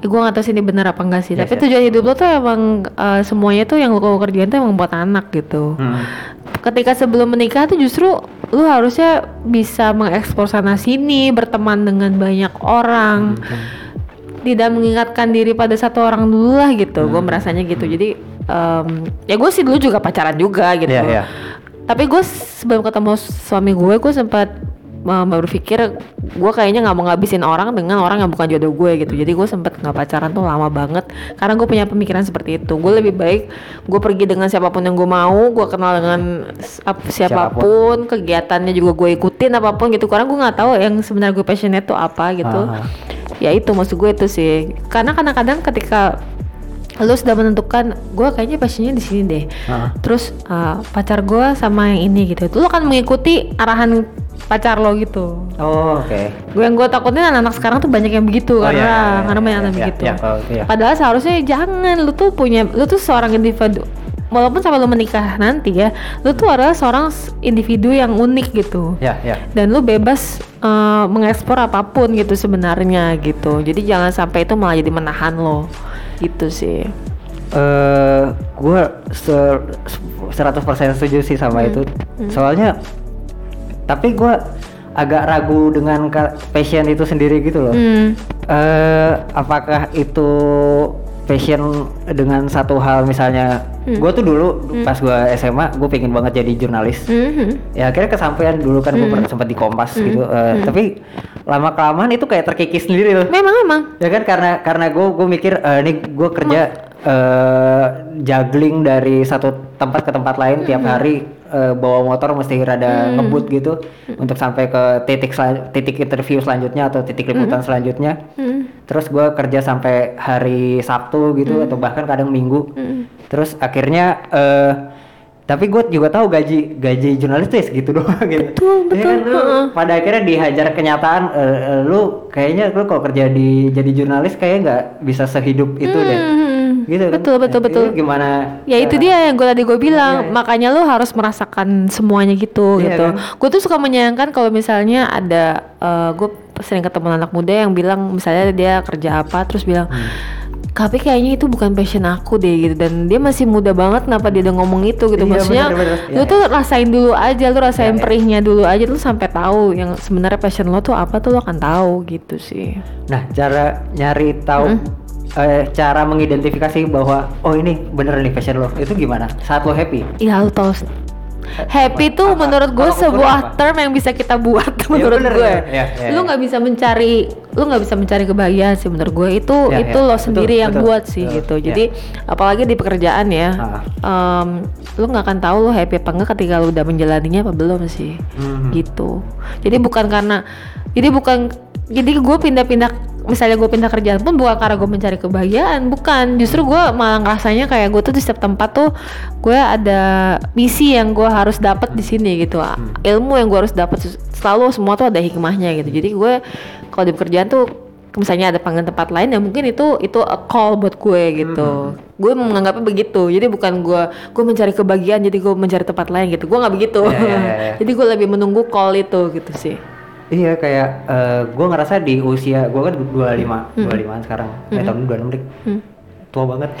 eh, gue gak tahu sih ini benar apa enggak sih Yes, tapi yes. tujuan hidup lo tuh emang eh, semuanya tuh yang lo kerjain tuh emang buat anak gitu Hmm. ketika sebelum menikah tuh justru lu harusnya bisa mengekspor sana sini berteman dengan banyak orang tidak mengingatkan diri pada satu orang dulu lah gitu gue merasanya gitu jadi em, ya gue sih dulu juga pacaran juga gitu Iya, iya. Tapi gue sebelum ketemu suami gue gue sempat em, berpikir gue kayaknya nggak mau ngabisin orang dengan orang yang bukan jodoh gue gitu. Jadi gue sempat nggak pacaran tuh lama banget karena gue punya pemikiran seperti itu. Gue lebih baik gue pergi dengan siapa pun yang gue mau gue kenal dengan s- ap- siapa pun kegiatannya juga gue ikutin apa pun gitu. Karena gue nggak tahu yang sebenarnya gue passionate tuh apa gitu. Aha. ya itu maksud gue itu sih. Karena kadang-kadang ketika lu sudah menentukan gue kayaknya passionnya di sini deh. Aha. terus uh, pacar gue sama yang ini gitu. Lu akan mengikuti arahan pacar lo gitu. Oh, oke. gue yang gue takutin anak-anak sekarang tuh banyak yang begitu Oh, karena iya, iya, iya, karena banyak iya, yang iya, begitu. iya, kalau itu padahal seharusnya jangan lu tuh punya lu tuh seorang individu walaupun sampai lu menikah nanti ya lu tuh adalah seorang individu yang unik gitu. Ya, ya. dan lu bebas eh, mengekspor apa pun gitu sebenarnya gitu. Jadi jangan sampai itu malah jadi menahan lo gitu sih. Eh gue se- 100% setuju sih sama itu. Soalnya tapi gue agak ragu dengan passion itu sendiri gitu loh. hmm. eh apakah itu passion dengan satu hal? Misalnya gue tuh dulu pas gue SMA gue pengen banget jadi jurnalis. Mhm. ya akhirnya kesampaian dulu kan gue pernah sempat di Kompas gitu eh, tapi lama kelamaan itu kayak terkikis sendiri loh memang memang. Ya kan karena karena gue gue mikir eh, ini gue kerja eh, juggling dari satu tempat ke tempat lain tiap hari eh, bawa motor mesti rada ngebut gitu untuk sampai ke titik titik interview selanjutnya atau titik liputan selanjutnya. Hmm. terus gue kerja sampai hari Sabtu gitu atau bahkan kadang Minggu. Terus akhirnya eh tapi gue juga tahu gaji gaji jurnalis tuh ya segitu doang gitu Betul, Ya kan, betul, lu heeh. pada akhirnya dihajar kenyataan eh, eh, lu kayaknya lu kalau kerja di jadi jurnalis kayaknya nggak bisa sehidup itu deh Hmm. gitu kan betul betul Eh, betul itu gimana Ya itu dia yang gue tadi gue bilang, Iya, iya. makanya lo harus merasakan semuanya gitu Iya gitu. kan? Gue tuh suka menyayangkan kalau misalnya ada gue sering ketemu anak muda yang bilang misalnya dia kerja apa terus bilang Hmm. Tapi kayaknya itu bukan passion aku deh gitu. Dan dia masih muda banget kenapa dia udah ngomong itu gitu. Iya, maksudnya bener-bener. lu Iya, tuh rasain dulu aja lu rasain Iya, iya. perihnya dulu aja lu sampai tahu yang sebenarnya passion lo tuh apa tuh lo akan tahu gitu sih. Nah cara nyari tahu eh, cara mengidentifikasi bahwa oh ini bener nih passion lo itu gimana? Saat lo happy? Iya lu tahu Happy tuh apa? menurut gue sebuah apa? term yang bisa kita buat menurut bener, gue. ya, ya, ya, lu ya. nggak bisa mencari, lu nggak bisa mencari kebahagiaan sih menurut gue itu Ya, itu ya. lo Betul, sendiri yang betul, buat sih betul, gitu. ya. Jadi apalagi di pekerjaan ya, Ah. em, lu nggak akan tahu lu happy apa enggak ketika lu udah menjalaninya apa belum sih, Mhm. gitu. Jadi bukan karena, jadi bukan, jadi gue pindah-pindah misalnya gue pindah kerjaan pun bukan karena gue mencari kebahagiaan bukan. Justru gue malah ngerasanya kayak gue tuh di setiap tempat tuh gue ada misi yang gue harus dapat di sini gitu. Ilmu yang gue harus dapat selalu semua tuh ada hikmahnya gitu. Jadi gue kalau di pekerjaan tuh misalnya ada panggilan tempat lain ya mungkin itu itu a call buat gue gitu. Gue menganggapnya begitu. Jadi bukan gue gue mencari kebahagiaan jadi gue mencari tempat lain gitu. Gue nggak begitu. Iya, iya, iya. jadi gue lebih menunggu call itu gitu sih Iya kayak gue ngerasa di usia gue kan 25 25 sekarang eh tahun 26 dik tua banget.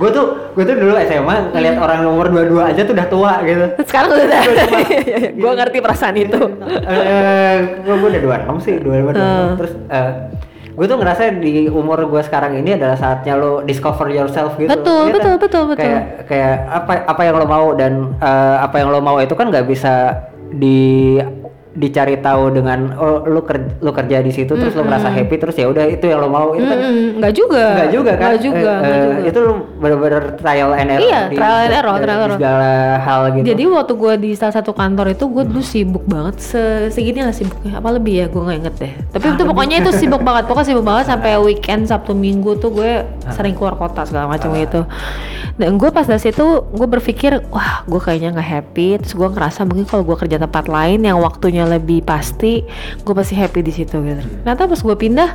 Gue tuh gue tuh dulu SMA ngeliat orang nomor 22 aja tuh udah tua gitu. Sekarang udah gue ngerti perasaan itu. Eh gue udah 26 sih 25 26 terus gue tuh ngerasa di umur gue sekarang ini adalah saatnya lo discover yourself gitu. Betul, Iya betul, betul, betul. kayak kayak apa apa yang lo mau dan eh, apa yang lo mau itu kan nggak bisa di dicari tahu dengan oh lu kerja lu kerja di situ terus lu merasa happy terus ya udah itu yang lo mau itu kan Mm, nggak juga Enggak juga kan? nggak juga, Eh, nggak eh, juga. Itu lu bener-bener trial and error. Iya, trial and error, di trial error. segala hal gitu. Jadi waktu gue di salah satu kantor itu gue dulu sibuk banget se segini lah sibuknya apa lebih ya gue nggak inget deh. Tapi itu pokoknya itu sibuk banget pokoknya sibuk banget sampai weekend Sabtu Minggu tuh gue sering keluar kota segala macam gitu. Dan gue pas dari situ gue berpikir wah gue kayaknya nggak happy. Terus gue ngerasa mungkin kalau gue kerja tempat lain yang waktunya lebih pasti gue pasti happy di situ gitu. Ternyata pas gue pindah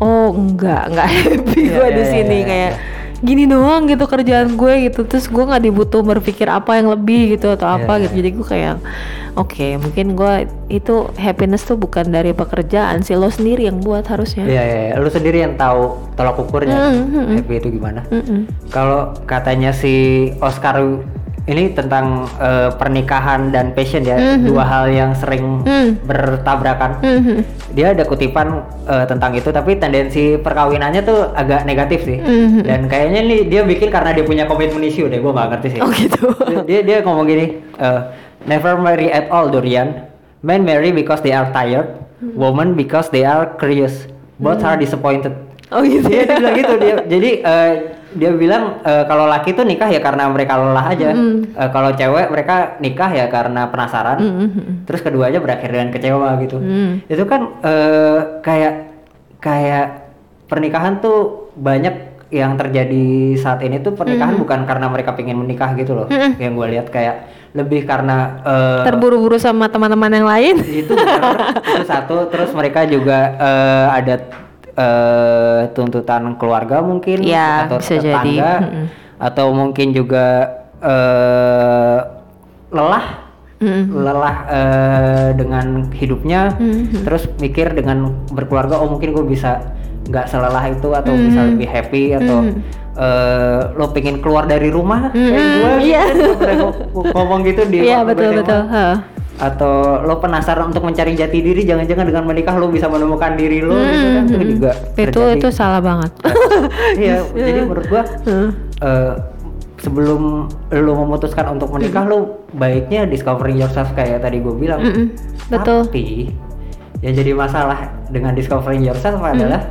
oh enggak enggak happy Iya, gue di iya, sini iya, iya, kayak gini doang gitu kerjaan gue gitu terus gue nggak dibutuh berpikir apa yang lebih gitu atau apa gitu jadi gue kayak oke mungkin gue itu happiness tuh bukan dari pekerjaan sih lo sendiri yang buat harusnya Iya, iya, iya. lu sendiri yang tahu tolak ukurnya Mm, mm, mm. happy itu gimana. Mm-mm. Kalau katanya si Oscar ini tentang eh, pernikahan dan passion ya, Mhm. dua hal yang sering Mm. bertabrakan. Mhm. Dia ada kutipan eh, tentang itu, tapi tendensi perkawinannya tuh agak negatif sih. Mhm. Dan kayaknya nih dia bikin karena dia punya commitment issue deh, gue nggak ngerti sih. oh gitu dia dia ngomong gini, eh, never marry at all Dorian. Men marry because they are tired, women because they are curious. Both are disappointed. oh gitu Dia, dia bilang gitu dia. Jadi eh, dia bilang eh, kalau laki tuh nikah ya karena mereka lelah aja. Eh, kalau cewek mereka nikah ya karena penasaran. Mhm. Terus keduanya berakhir dengan kecewa gitu. Mm. Itu kan eh, kayak kayak pernikahan tuh banyak yang terjadi saat ini tuh pernikahan bukan karena mereka pengen menikah gitu loh. Yang gue lihat kayak lebih karena eh, terburu-buru sama teman-teman yang lain itu benar. itu satu terus mereka juga eh, ada eh, tuntutan keluarga mungkin Iya, atau bisa jadi. tetangga Mm-mm. atau mungkin juga eh, lelah Mm. lelah eh, dengan hidupnya Mhm. terus mikir dengan berkeluarga oh mungkin gue bisa nggak selelah itu atau bisa Mhm. lebih happy atau Mhm. eh, lo pengen keluar dari rumah kayak Mhm, gue iya. ngomong gitu di waktu betul betul Heeh. Atau lo penasaran untuk mencari jati diri jangan-jangan dengan menikah lo bisa menemukan diri lo gitu kan itu Mhm. juga itu terjadi. itu salah banget iya jadi menurut gua Heeh. eh, sebelum lo memutuskan untuk menikah lo baiknya discovering yourself kayak tadi gue bilang Mm-mm. betul tapi yang jadi masalah dengan discovering yourself adalah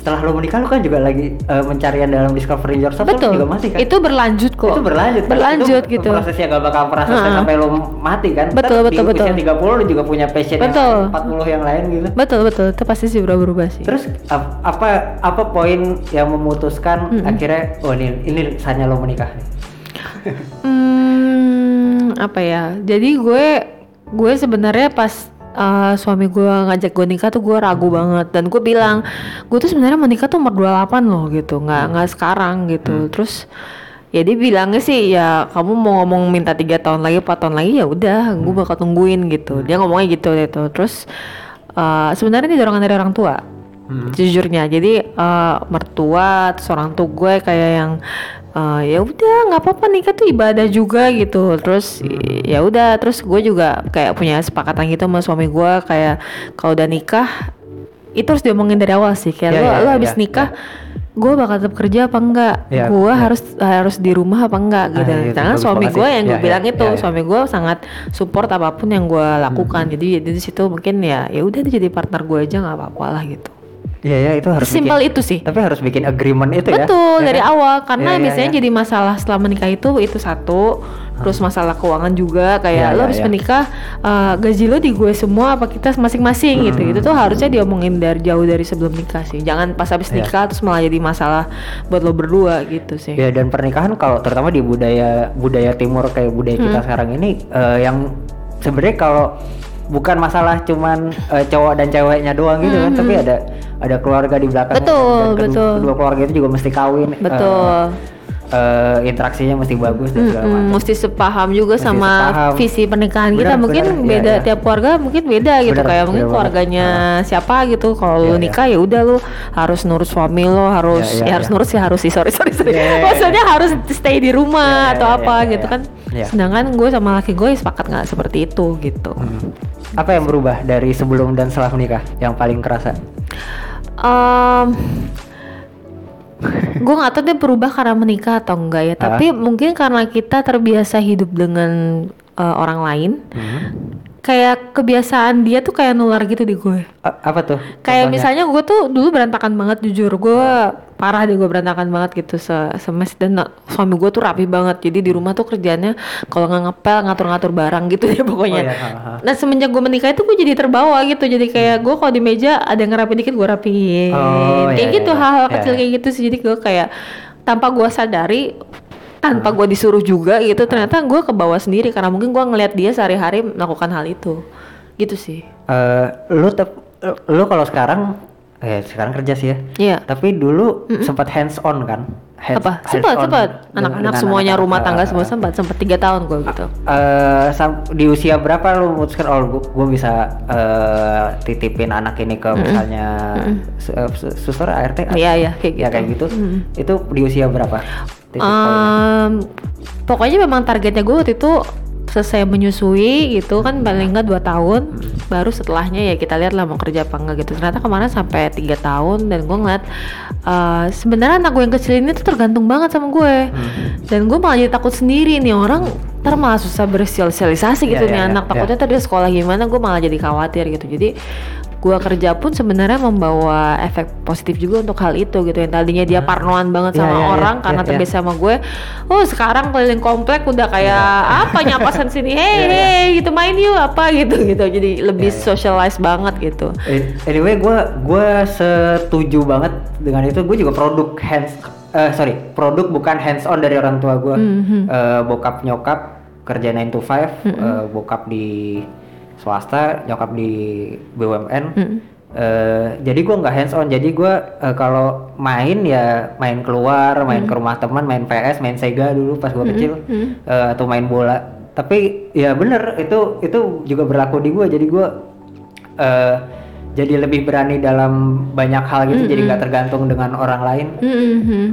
setelah lo menikah lo kan juga lagi eh, pencarian dalam discovering yourself lo betul juga masih kan itu berlanjut kok itu berlanjut kan? berlanjut itu gitu prosesnya gak bakal selesai Ha-ha. sampai lo mati kan Betul, Ntar betul, di betul. usia 30 lo juga punya passion Betul. yang 40 yang lain gitu betul betul itu pasti sih berubah-ubah sih terus ap- apa apa poin yang memutuskan Mm-mm. akhirnya oh ini ini saatnya lo menikah nih Hmm, apa ya? Jadi gue gue sebenarnya pas uh, suami gue ngajak gue nikah tuh gue ragu banget dan gue bilang gue tuh sebenarnya mau nikah tuh umur 28 loh gitu, nggak nggak sekarang gitu. Terus ya dia bilangnya sih ya kamu mau ngomong minta tiga tahun lagi, 4 tahun lagi ya udah, gue bakal tungguin gitu. Dia ngomongnya gitu gitu. Terus uh, sebenarnya ini dorongan dari orang tua Hmm. jujurnya jadi eh, mertua terus orang tua gue kayak yang eh, ya udah nggak apa-apa nikah tuh ibadah juga gitu. Terus ya udah terus gue juga kayak punya sepakatan gitu sama suami gue kayak kalau udah nikah itu harus diomongin dari awal sih. Ya, kayak lo ya, lo ya, habis ya, nikah gue bakal tetap kerja apa enggak? Ya, gue ya. harus harus di rumah apa enggak Ah, gitu. itu karena bagus suami gue yang Ya, gue ya, bilang itu ya, ya. suami gue sangat support apa pun yang gue lakukan. Jadi di situ mungkin ya ya udah jadi partner gue aja nggak apa-apa lah gitu Iya ya itu harus Simpel itu sih. tapi harus bikin agreement itu ya Betul ya dari kan? awal karena Iya, iya, biasanya iya. jadi masalah setelah menikah itu itu satu terus masalah keuangan juga Iya, kayak lo iya, habis iya. menikah eh, gaji lo di gue semua apa kita masing-masing gitu Hmm. itu tuh harusnya diomongin dari jauh dari sebelum nikah sih jangan pas habis Iya. nikah terus malah jadi masalah buat lo berdua gitu sih Ya dan pernikahan kalau terutama di budaya budaya timur kayak budaya kita Hmm. sekarang ini eh, yang sebenarnya kalau bukan masalah cuman eh, cowok dan ceweknya doang gitu kan, tapi ada ada keluarga di belakangnya Hmm, Betul, dan kedua, betul. kedua keluarga itu juga mesti kawin. eh, betul eh, interaksinya mesti bagus dan segala Mm-mm, macam. mesti sepaham juga Mesti sama sepaham. visi pernikahan kita Benar, mungkin benar. Iya, beda iya. tiap keluarga mungkin beda gitu Benar, kayak mungkin keluarganya siapa gitu kalau Iya, lu iya. nikah ya udah lu harus nurut suami lo harus Iya, iya, ya harus iya. nurut sih harus sih sorry sorry sorry Iya, iya, iya. maksudnya harus stay di rumah Iya, iya, atau iya, apa iya, gitu iya. kan Iya. sedangkan gue sama laki gue sepakat nggak seperti itu gitu Hmm. Apa yang berubah dari sebelum dan setelah menikah yang paling kerasa? Em, gue nggak tahu dia berubah karena menikah atau enggak ya tapi mungkin karena kita terbiasa hidup dengan eh, orang lain Hmm. Kayak kebiasaan dia tuh kayak nular gitu di gue A- apa tuh? kayak contohnya? misalnya gue tuh dulu berantakan banget jujur gue parah deh gue berantakan banget gitu se semes dan suami gue tuh rapi banget jadi di rumah tuh kerjanya kalau nggak ngepel ngatur-ngatur barang gitu ya pokoknya Oh, iya, ha, ha. Nah semenjak gue menikah itu gue jadi terbawa gitu Jadi kayak gue kalau di meja ada yang ngerapiin dikit gue rapiin Oh, Kayak iya, gitu iya. hal-hal Iya, kecil iya. kayak gitu sih Jadi gue kayak tanpa gue sadari tanpa gue disuruh juga gitu ternyata gue ke bawah sendiri karena mungkin gue ngeliat dia sehari-hari melakukan hal itu. Gitu sih. Eh, lu tep, lu kalau sekarang eh sekarang kerja sih ya. Iya. Tapi dulu sempat hands on kan. hands- apa? sempat anak-anak semuanya anak-anak. rumah tangga Eh, semua sempat. Sempat tiga tahun gue gitu. Eh, sam- di usia berapa lu memutuskan oh gue bisa eh, titipin anak ini ke misalnya su- eh, su- suster ART Iya, iya, kayak ya gitu. kayak gitu. Mm. itu di usia berapa Em, pokoknya memang targetnya gue waktu itu selesai menyusui gitu kan paling nggak dua tahun. Baru setelahnya ya kita lihat lah mau kerja apa enggak gitu. Ternyata kemarin sampai tiga tahun dan gue ngeliat eh, sebenarnya anak gue yang kecil ini tuh tergantung banget sama gue. Dan gue malah jadi takut sendiri nih orang ntar malah susah bersosialisasi gitu Iya, nih iya, anak. iya, takutnya tadi sekolah gimana gue malah jadi khawatir gitu. Jadi gue kerja pun sebenarnya membawa efek positif juga untuk hal itu gitu yang tadinya dia parnoan banget sama iya, iya, orang iya, karena iya. terbiasa sama gue oh sekarang keliling komplek udah kayak apa nyapasan sini hey Iya, iya. hey gitu main yuk apa gitu gitu jadi lebih Iya, iya. socialize banget gitu Anyway, gue gue setuju banget dengan itu. Gue juga produk hands, eh, sorry, produk bukan hands on dari orang tua gue. Mhm. Eh, bokap nyokap kerja 9 to 5, eh, bokap di swasta, nyokap di BUMN. Mm. Eh, jadi gue nggak hands on. Jadi gue eh, kalau main ya main keluar, main ke rumah teman, main PS, main Sega dulu pas gue kecil, Eh, atau main bola. Tapi ya bener itu itu juga berlaku di gue. Jadi gue eh jadi lebih berani dalam banyak hal gitu jadi nggak tergantung dengan orang lain Mhm.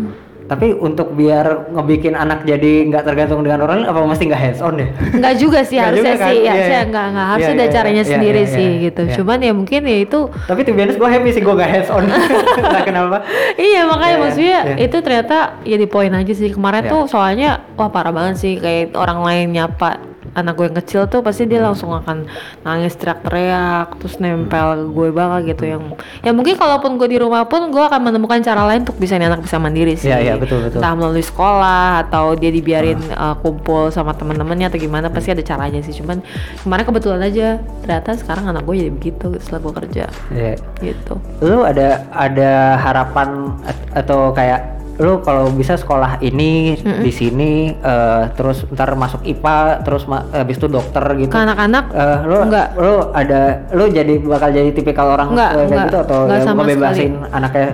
Tapi untuk biar ngebikin anak jadi nggak tergantung dengan orang lain apa mesti nggak hands on ya Nggak juga sih harusnya juga kan? sih ya Iya, harusnya iya. nggak nggak harusnya Iya, ada iya, caranya iya, sendiri iya, sih iya, gitu iya. cuman ya mungkin ya itu tapi tuh biasa gue happy sih gue nggak hands on nggak kenapa iya makanya Iya, iya, maksudnya iya. itu ternyata ya di poin aja sih kemarin Iya. tuh soalnya wah parah banget sih kayak orang lain nyapa anak gue yang kecil tuh pasti dia langsung akan nangis teriak-teriak terus nempel ke gue banget gitu yang ya mungkin kalaupun gue di rumah pun gue akan menemukan cara lain untuk bisa nih anak bisa mandiri sih Iya, iya, betul, betul. entah melalui sekolah atau dia dibiarin Ah. uh, kumpul sama teman-temannya atau gimana pasti ada caranya sih cuman kemarin kebetulan aja ternyata sekarang anak gue jadi begitu setelah gue kerja Iya. gitu lu ada ada harapan at- atau kayak lu kalau bisa sekolah ini di sini eh, terus ntar masuk IPA terus ma- habis itu dokter gitu ke anak-anak Eh, lu Enggak. lu ada lu jadi bakal jadi tipikal orang Enggak, kayak enggak. gitu atau Enggak ya sama ngebebasin anaknya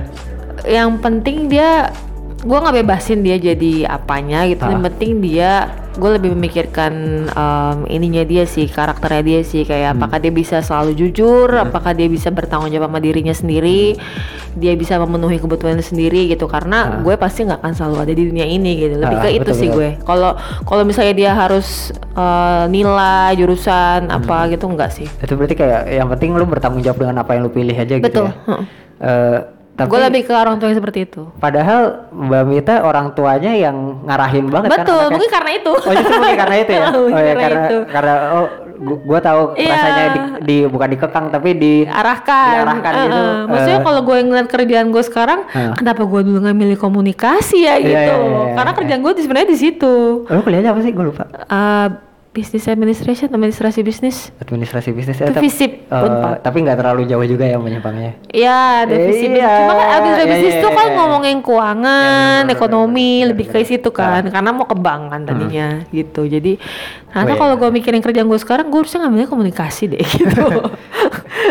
yang penting dia gue nggak bebasin dia jadi apanya gitu yang Ah. penting dia gue lebih memikirkan em, ininya dia sih karakternya dia sih kayak apakah dia bisa selalu jujur apakah dia bisa bertanggung jawab sama dirinya sendiri dia bisa memenuhi kebutuhannya sendiri gitu. Karena gue pasti nggak akan selalu ada di dunia ini gitu. Lebih Ah, ke itu betul, sih gue. Kalau kalau misalnya dia harus eh, nilai jurusan apa gitu enggak sih. Itu berarti kayak yang penting lu bertanggung jawab dengan apa yang lu pilih aja gitu betul. ya. Heeh. Eh, tapi gue lebih ke orang tua yang seperti itu padahal Mbak Mita orang tuanya yang ngarahin banget kan betul anaknya. mungkin karena itu Oh justru mungkin karena itu ya? Mungkin oh ya karena karena itu. karena oh gua tahu Iya. rasanya di, di bukan dikekang tapi di arahkan, Diarahkan gitu, Heeh. Maksudnya eh. kalau gue ngeliat kerjaan gue sekarang, Hah. kenapa gue dulu nggak milih komunikasi Iya, ya gitu? iya, iya, Karena iya. kerjaan gue sebenarnya di situ. lu kuliahnya apa sih? Gue lupa. Eh, Business administration, administrasi bisnis. Administrasi bisnis Itu tapi- FISIP, eh, tapi nggak terlalu jauh juga ya menyimpangnya. Iya, ada Eh, bisnis. iya, Cuma kan administrasi iya, bisnis iya, itu kan iya. ngomongin Iya, keuangan, bener, ekonomi, bener, lebih ke situ kan. Karena mau ke bank kan tadinya gitu. Jadi, Oh, iya. kalau gue mikirin kerjaan gue sekarang, gue harusnya ngambilnya komunikasi deh gitu.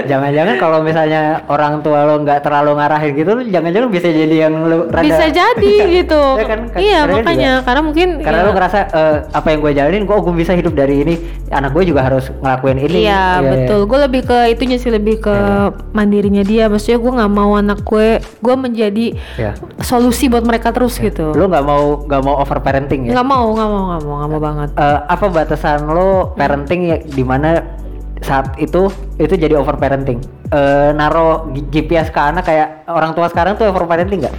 Jangan-jangan kalau misalnya orang tua lo nggak terlalu ngarahin gitu, jangan-jangan bisa jadi yang lu rada Bisa jadi gitu. Ya kan, kan, iya, makanya juga. karena mungkin Karena ya- lu ngerasa eh, apa yang gue jalanin, kok gue bisa hidup dari ini, anak gue juga harus ngelakuin ini. Iya betul. Gue lebih ke itunya sih lebih ke mandirinya dia. Maksudnya gue nggak mau anak gue, gue menjadi Iya. solusi buat mereka terus gitu. Lu nggak mau nggak mau over parenting ya? Nggak mau, nggak mau, nggak mau, nggak mau banget. Eh, apa batasan lo parenting ya di mana saat itu itu jadi over parenting? Eh, naro GPS ke anak kayak orang tua sekarang tuh over parenting nggak?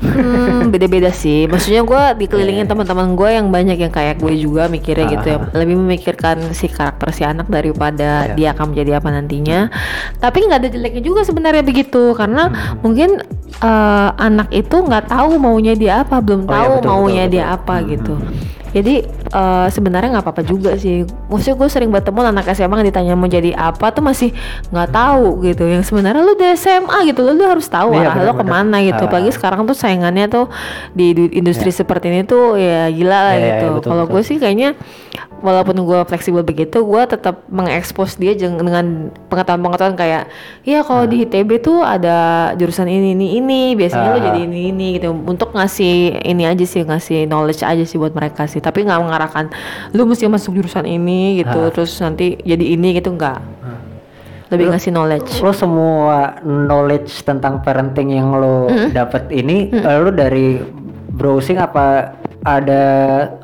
Hmm, beda-beda sih. Maksudnya gue dikelilingin teman-teman gue yang banyak yang kayak gue juga mikirnya gitu ya. Lebih memikirkan si karakter si anak daripada Iya. dia akan menjadi apa nantinya. Tapi nggak ada jeleknya juga sebenarnya begitu karena mungkin eh, anak itu nggak tahu maunya dia apa, belum Oh iya, tahu betul, maunya betul, dia betul. apa gitu. Jadi eh, sebenarnya nggak apa-apa juga sih. Maksudnya gue sering bertemu anak SMA yang ditanya mau jadi apa tuh masih nggak tahu gitu. Yang sebenarnya lu udah SMA gitu, lu, lu harus tahu Iya, arah lo ke mana gitu. Apalagi sekarang tuh saingannya tuh di, di industri seperti ini tuh ya gila lah Iya, iya, gitu. iya, betul, Kalau gue sih kayaknya walaupun gue fleksibel begitu gue tetap mengekspos dia dengan pengetahuan-pengetahuan kayak ya kalau di ITB tuh ada jurusan ini ini ini biasanya lo Ah. jadi ini ini gitu. Untuk ngasih ini aja sih ngasih knowledge aja sih buat mereka sih. Tapi nggak mengarahkan lu mesti masuk jurusan ini gitu. Ah. terus nanti jadi ini gitu. Nggak. Lebih Lu- ngasih knowledge. lo semua knowledge tentang parenting yang lo dapet ini eh, lo dari browsing apa ada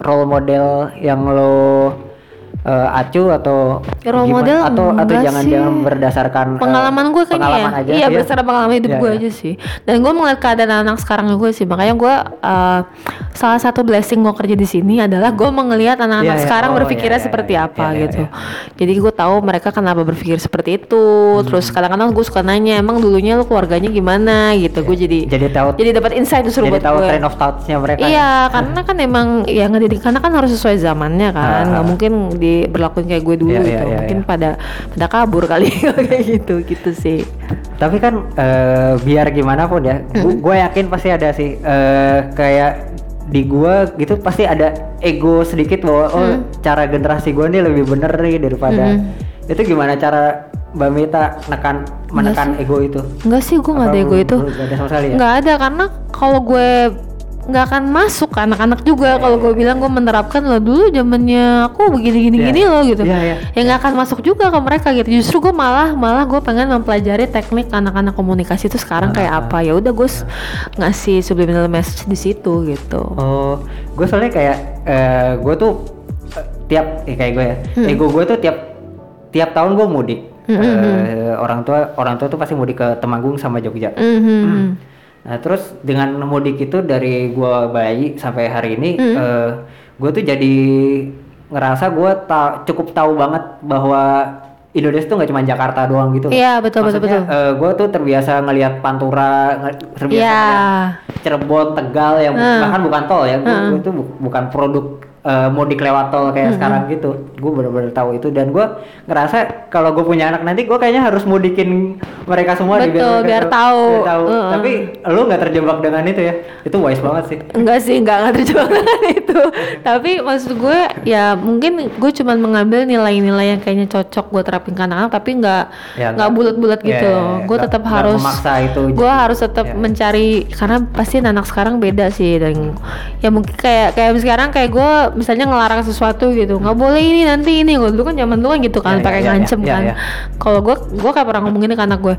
role model yang lo eh, acu atau Role gimana? model atau atau jangan-jangan berdasarkan eh, pengalaman gue kayaknya pengalaman ya. aja iya berdasarkan pengalaman hidup Iya, gue iya. aja sih. Dan gue melihat keadaan anak sekarang juga sih. Makanya gue uh, salah satu blessing gue kerja di sini adalah gue melihat anak-anak iya. sekarang Oh, berpikirnya iya, iya, seperti apa gitu. jadi gue tahu mereka kenapa berpikir seperti itu. Terus kadang-kadang gue suka nanya emang dulunya lu keluarganya gimana? Gitu. Gue jadi jadi tahu jadi dapat insight justru jadi buat tahu gue train of thoughts-nya mereka Iya, karena kan emang ya ngedidik anak kan harus sesuai zamannya kan, Ah, nggak ah. Mungkin diberlakuin kayak gue dulu Iya, gitu. iya, iya, mungkin iya. pada pada kabur kali kayak gitu gitu sih. tapi kan eh, biar gimana pun ya gue yakin pasti ada sih eh, kayak di gua gitu pasti ada ego sedikit bahwa oh cara generasi gua nih lebih bener nih daripada itu gimana cara Mbak Mita nekan menekan ego itu Enggak sih, gue nggak Apa ada ego itu. belum ada sama sekali ya Nggak ada karena kalau gue nggak akan masuk ke anak-anak juga. Kalau gue bilang gue menerapkan lo dulu zamannya aku begini gini Iya, gini iya. loh gitu. Iya, iya. ya nggak akan masuk juga ke mereka gitu. Justru gue malah malah gue pengen mempelajari teknik anak-anak komunikasi itu sekarang kayak Ah, apa. Ya udah gue s- ngasih subliminal message di situ gitu. Oh gue soalnya kayak eh, gue tuh tiap eh, kayak gue ya Hmm. ego gue tuh tiap tiap tahun gue mudik. Eh, orang tua orang tua tuh pasti mudik ke Temanggung sama Jogja. Mhm. Nah terus dengan mudik itu dari gua bayi sampai hari ini, Hmm. eh, gua tuh jadi ngerasa gua ta- cukup tahu banget bahwa Indonesia tuh nggak cuma Jakarta doang gitu. Iya, betul, betul, Maksudnya, betul. eh, gua tuh terbiasa ngelihat Pantura, terbiasa Iya. ngeliat Cirebon, Tegal yang Hmm. bahkan bukan tol ya, Hmm. gua tuh bu- bukan produk eh, mudik lewat tol kayak sekarang gitu. Gue bener-bener tahu itu dan gua ngerasa kalau gue punya anak nanti gue kayaknya harus mudikin mereka semua Betul, biar tahu- biar tahu. Heeh. Tapi lu nggak terjebak dengan itu ya itu wise banget sih Enggak sih, enggak enggak terjebak dengan itu. Tapi maksud gue ya mungkin gue cuman mengambil nilai-nilai yang kayaknya cocok gue terapin ke anak-anak tapi enggak Ya, bulat-bulat Ya, gitu ya, loh. ya. Gue tetap harus Gue harus tetap ya. mencari karena pasti anak sekarang beda sih dan ya mungkin kayak kayak sekarang kayak gue misalnya ngelarang sesuatu gitu. nggak boleh ini nanti ini. Gue dulu kan zaman dulu kan gitu kan Ya, ya, pakai ya, ngancem ya, kan. ya. Kalau gue gue kayak pernah ngomongin ke anak gue,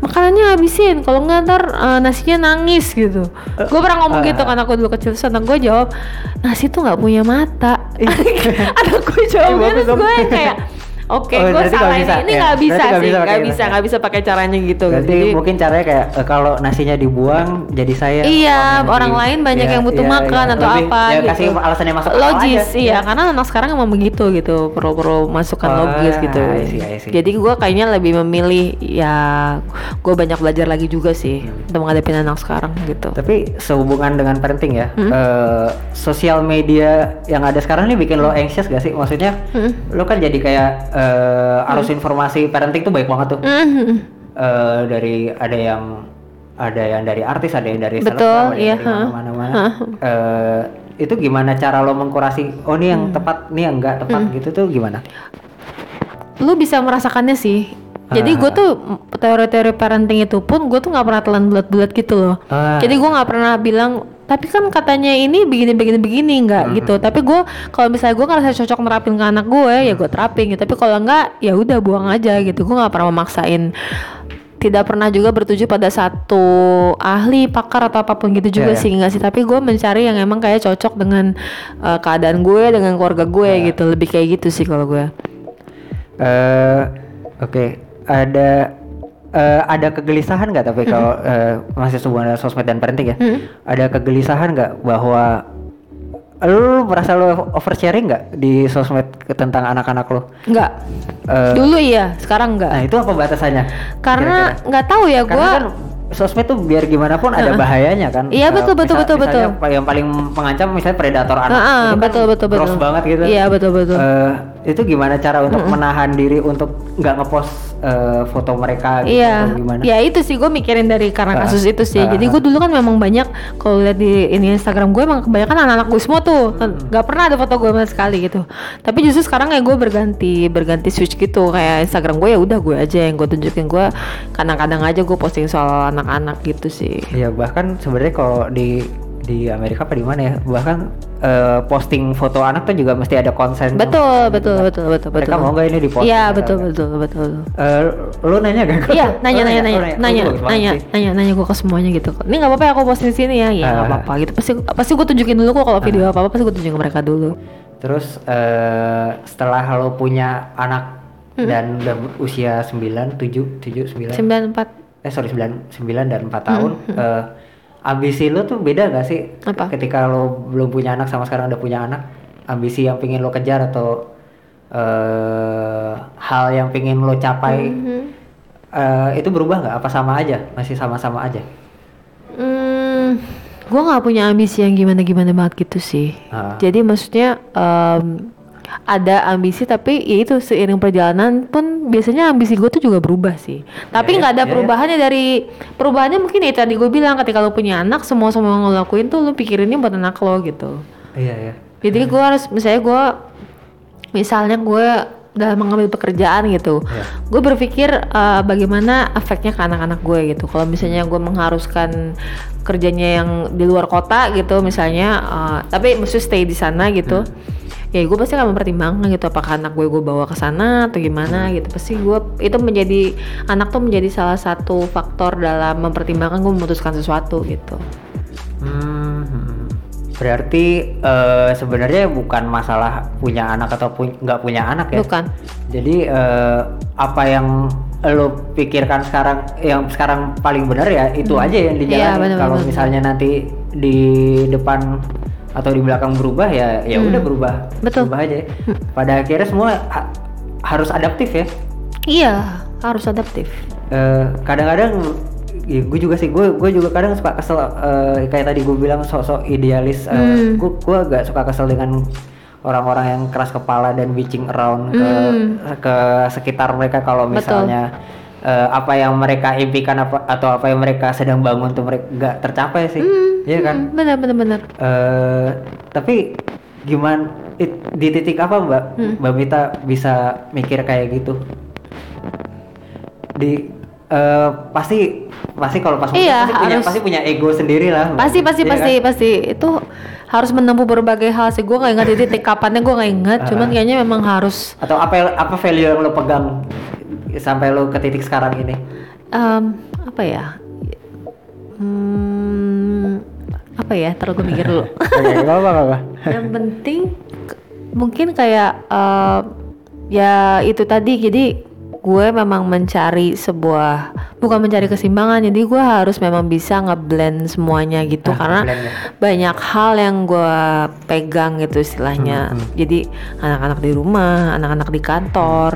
makanannya habisin. Kalau nggak ntar eh, nasinya nangis gitu. Gue pernah ngomong ah, gitu kan aku dulu kecil. Terus anak gue jawab, nasi tuh nggak punya mata. anak gue jawabnya terus gue kayak, oke Oh, gue salah bisa, ini. Ya. nggak Berarti bisa nggak sih, bisa nggak bisa, nggak bisa pakai caranya gitu. Berarti Jadi- mungkin caranya kayak eh, kalau nasinya dibuang jadi saya Iya, orang lain banyak iya, yang butuh iya, makan iya. atau Lebih- apa ya, gitu. kasih alasan yang masuk logis aja. iya karena anak sekarang emang begitu gitu perlu-perlu masukan Oh, logis gitu I see, I see. jadi gue kayaknya lebih memilih ya gue banyak belajar lagi juga sih Hmm. untuk menghadapi anak sekarang gitu Tapi sehubungan dengan parenting ya, Hmm. eh, sosial media yang ada sekarang ini bikin lo anxious gak sih? Maksudnya, Hmm. lo kan jadi kayak eh, arus informasi parenting tuh baik banget tuh. Mhm. Eh, dari ada yang ada yang dari artis, ada yang dari Betul, selebgram, ada iya, yang dari ha. mana-mana. Eh, itu gimana cara lo mengkurasi? Oh, ini yang Hmm. tepat, ini yang enggak tepat gitu tuh gimana? lu bisa merasakannya sih jadi gue Ah. tuh mm, teori-teori parenting itu pun gue tuh nggak pernah telan bulat-bulat gitu loh Ah. jadi gue nggak pernah bilang tapi kan katanya ini begini begini begini nggak Hmm. gitu. Tapi gue kalau misalnya gue ngerasa cocok nerapin ke anak gue ya gue terapin gitu. Tapi kalau enggak ya udah buang aja gitu. Gue nggak pernah memaksain. Tidak pernah juga bertuju pada satu ahli pakar atau apa pun gitu juga Iya, iya. sih enggak sih. Tapi gue mencari yang emang kayak cocok dengan eh, keadaan gue dengan keluarga gue Iya. gitu. Lebih kayak gitu sih kalau gue eh oke, ada eh, ada kegelisahan nggak tapi kalau eh, masih hubungan dengan sosmed dan parenting ya, Hmm. ada kegelisahan nggak bahwa lu merasa lu oversharing nggak di sosmed tentang anak-anak lo? Enggak. Eh, Dulu iya, sekarang enggak. nah itu apa batasannya? Karena nggak tahu ya gua. kan sosmed tuh biar gimana pun ada bahayanya kan. Iya, betul, betul, betul, misalnya betul. Yang paling mengancam misalnya predator anak. Heeh, itu kan betul betul betul. gross banget gitu. Iya, betul betul. Eh, itu gimana cara untuk menahan diri untuk nggak ngepost eh, foto mereka gitu Iya, atau gimana? ya itu sih gue mikirin dari karena Ah, kasus itu sih. ah, Jadi ah. gue dulu kan memang banyak kalau lihat di ini Instagram gue emang kebanyakan anak-anak gue semua tuh, kan Hmm. nggak pernah ada foto gue sama sekali gitu. Tapi justru sekarang ya gue berganti berganti switch gitu kayak Instagram gue ya udah gue aja yang gue tunjukin gue kadang-kadang aja gue posting soal anak-anak gitu sih. Iya bahkan sebenarnya kalau di di Amerika apa di mana ya bahkan eh, posting foto anak tuh juga mesti ada konsen. Betul, betul, betul, betul, Mereka betul. mau nggak ini diposting? Iya, betul, apa? betul, betul. Eh, lu nanya gak? Iya, nanya, nanya, nanya, nanya, nanya, nanya, nanya, nanya gue ke semuanya gitu. Ini nggak apa-apa ya aku posting sini ya, ya nggak Ah. apa-apa gitu. Pasti, pasti gue tunjukin dulu kok kalau video apa-apa pasti gue tunjukin ke mereka dulu. Terus eh, setelah lo punya anak dan udah usia 9, 7, 7, 9 Sembilan empat. eh sorry 9, 9 dan 4 tahun eh, ambisi lo tuh beda gak sih Apa? ketika lo belum punya anak sama sekarang udah punya anak ambisi yang pengen lo kejar atau eh, hal yang pengen lo capai Mhm. eh, itu berubah nggak apa sama aja masih sama-sama aja Hmm, gue nggak punya ambisi yang gimana-gimana banget gitu sih. Ah. Jadi maksudnya em, ada ambisi tapi ya itu seiring perjalanan pun biasanya ambisi gue tuh juga berubah sih. Tapi Iya, nggak ada iya, iya. perubahannya dari perubahannya mungkin ya tadi gue bilang ketika lo punya anak semua semua yang lo lakuin tuh lo pikirinnya buat anak lo gitu. iya ya Jadi gue harus misalnya gue misalnya gue dalam mengambil pekerjaan gitu, Iya. gue berpikir eh, bagaimana efeknya ke anak-anak gue gitu. Kalau misalnya gue mengharuskan kerjanya yang di luar kota gitu, misalnya, eh, tapi mesti stay di sana gitu, ya gue pasti akan mempertimbangkan gitu apakah anak gue gue bawa ke sana atau gimana gitu. Pasti gue itu menjadi anak tuh menjadi salah satu faktor dalam mempertimbangkan gue memutuskan sesuatu gitu. Hmm, hmm. berarti eh, sebenarnya bukan masalah punya anak atau pu- nggak punya anak ya Bukan. Jadi eh, apa yang lo pikirkan sekarang, yang sekarang paling benar ya itu aja yang Iya, dijalani. benar, Kalau misalnya nanti di depan atau di belakang berubah ya, ya Hmm. udah berubah, Betul. berubah aja. Pada akhirnya semua ha- harus adaptif ya. Iya, harus adaptif. Eh, kadang-kadang ya gue juga sih gue gue juga kadang suka kesel eh, kayak tadi gue bilang sosok idealis eh, Hmm. gue gue agak suka kesel dengan orang-orang yang keras kepala dan bitching around ke Hmm. ke sekitar mereka kalau Betul. misalnya eh, apa yang mereka impikan apa atau apa yang mereka sedang bangun tuh mereka nggak tercapai sih Iya kan Hmm, benar benar benar. Eh, tapi gimana it- di titik apa mbak Hmm. mbak Mita bisa mikir kayak gitu di eh, pasti pasti kalau pas Iya, pasti punya pasti punya ego sendiri lah Mbak. Pasti pasti Iya pasti kan? pasti itu harus menempuh berbagai hal sih. Gue nggak ingat di titik kapannya gue nggak ingat. Ah. Cuman kayaknya memang harus atau apa apa value yang lo pegang sampai lo ke titik sekarang ini em, apa ya? Hmm, apa ya? Terus gue mikir dulu. Oke, apa apa Yang penting mungkin kayak em, ya itu tadi. Jadi gue memang mencari sebuah bukan mencari keseimbangan. Jadi gue harus memang bisa ngeblend semuanya gitu Ah, karena blend ya. banyak hal yang gue pegang gitu istilahnya. Hmm, Jadi anak-anak di rumah, anak-anak di kantor,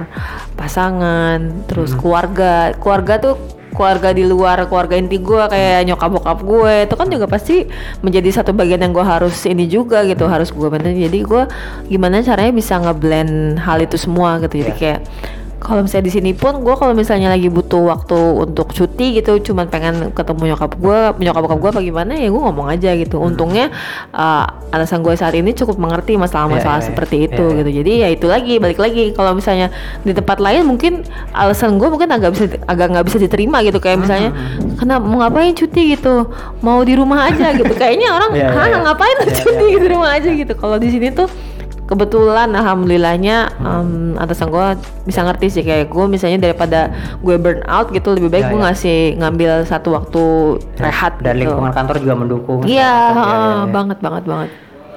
pasangan, terus Hmm. keluarga. Keluarga tuh keluarga di luar keluarga inti gue kayak nyokap bokap gue itu kan juga pasti menjadi satu bagian yang gue harus ini juga gitu harus gue maintain jadi gue gimana caranya bisa ngeblend hal itu semua gitu jadi Iya. kayak kalau misalnya di sini pun gue kalau misalnya lagi butuh waktu untuk cuti gitu cuman pengen ketemu nyokap gue nyokap bokap gue apa gimana ya gue ngomong aja gitu. Untungnya uh, alasan gue saat ini cukup mengerti masalah-masalah Iya, iya, seperti iya. itu iya. gitu. Jadi ya itu lagi balik lagi. Kalau misalnya di tempat lain mungkin alasan gue mungkin agak bisa agak nggak bisa diterima gitu. Kayak misalnya Hmm, kenapa mau ngapain cuti gitu? Mau di rumah aja gitu. Kayaknya orang hah iya. ngapain Iya, cuti iya, di rumah aja gitu. Kalau di sini tuh kebetulan alhamdulillahnya Hmm. em, atasan gue bisa ngerti sih kayak gue misalnya daripada gue burn out gitu lebih baik Iya, gue iya. ngasih ngambil satu waktu rehat dan gitu. lingkungan kantor juga mendukung Iya, Iya, iya, heeh, iya. banget banget banget.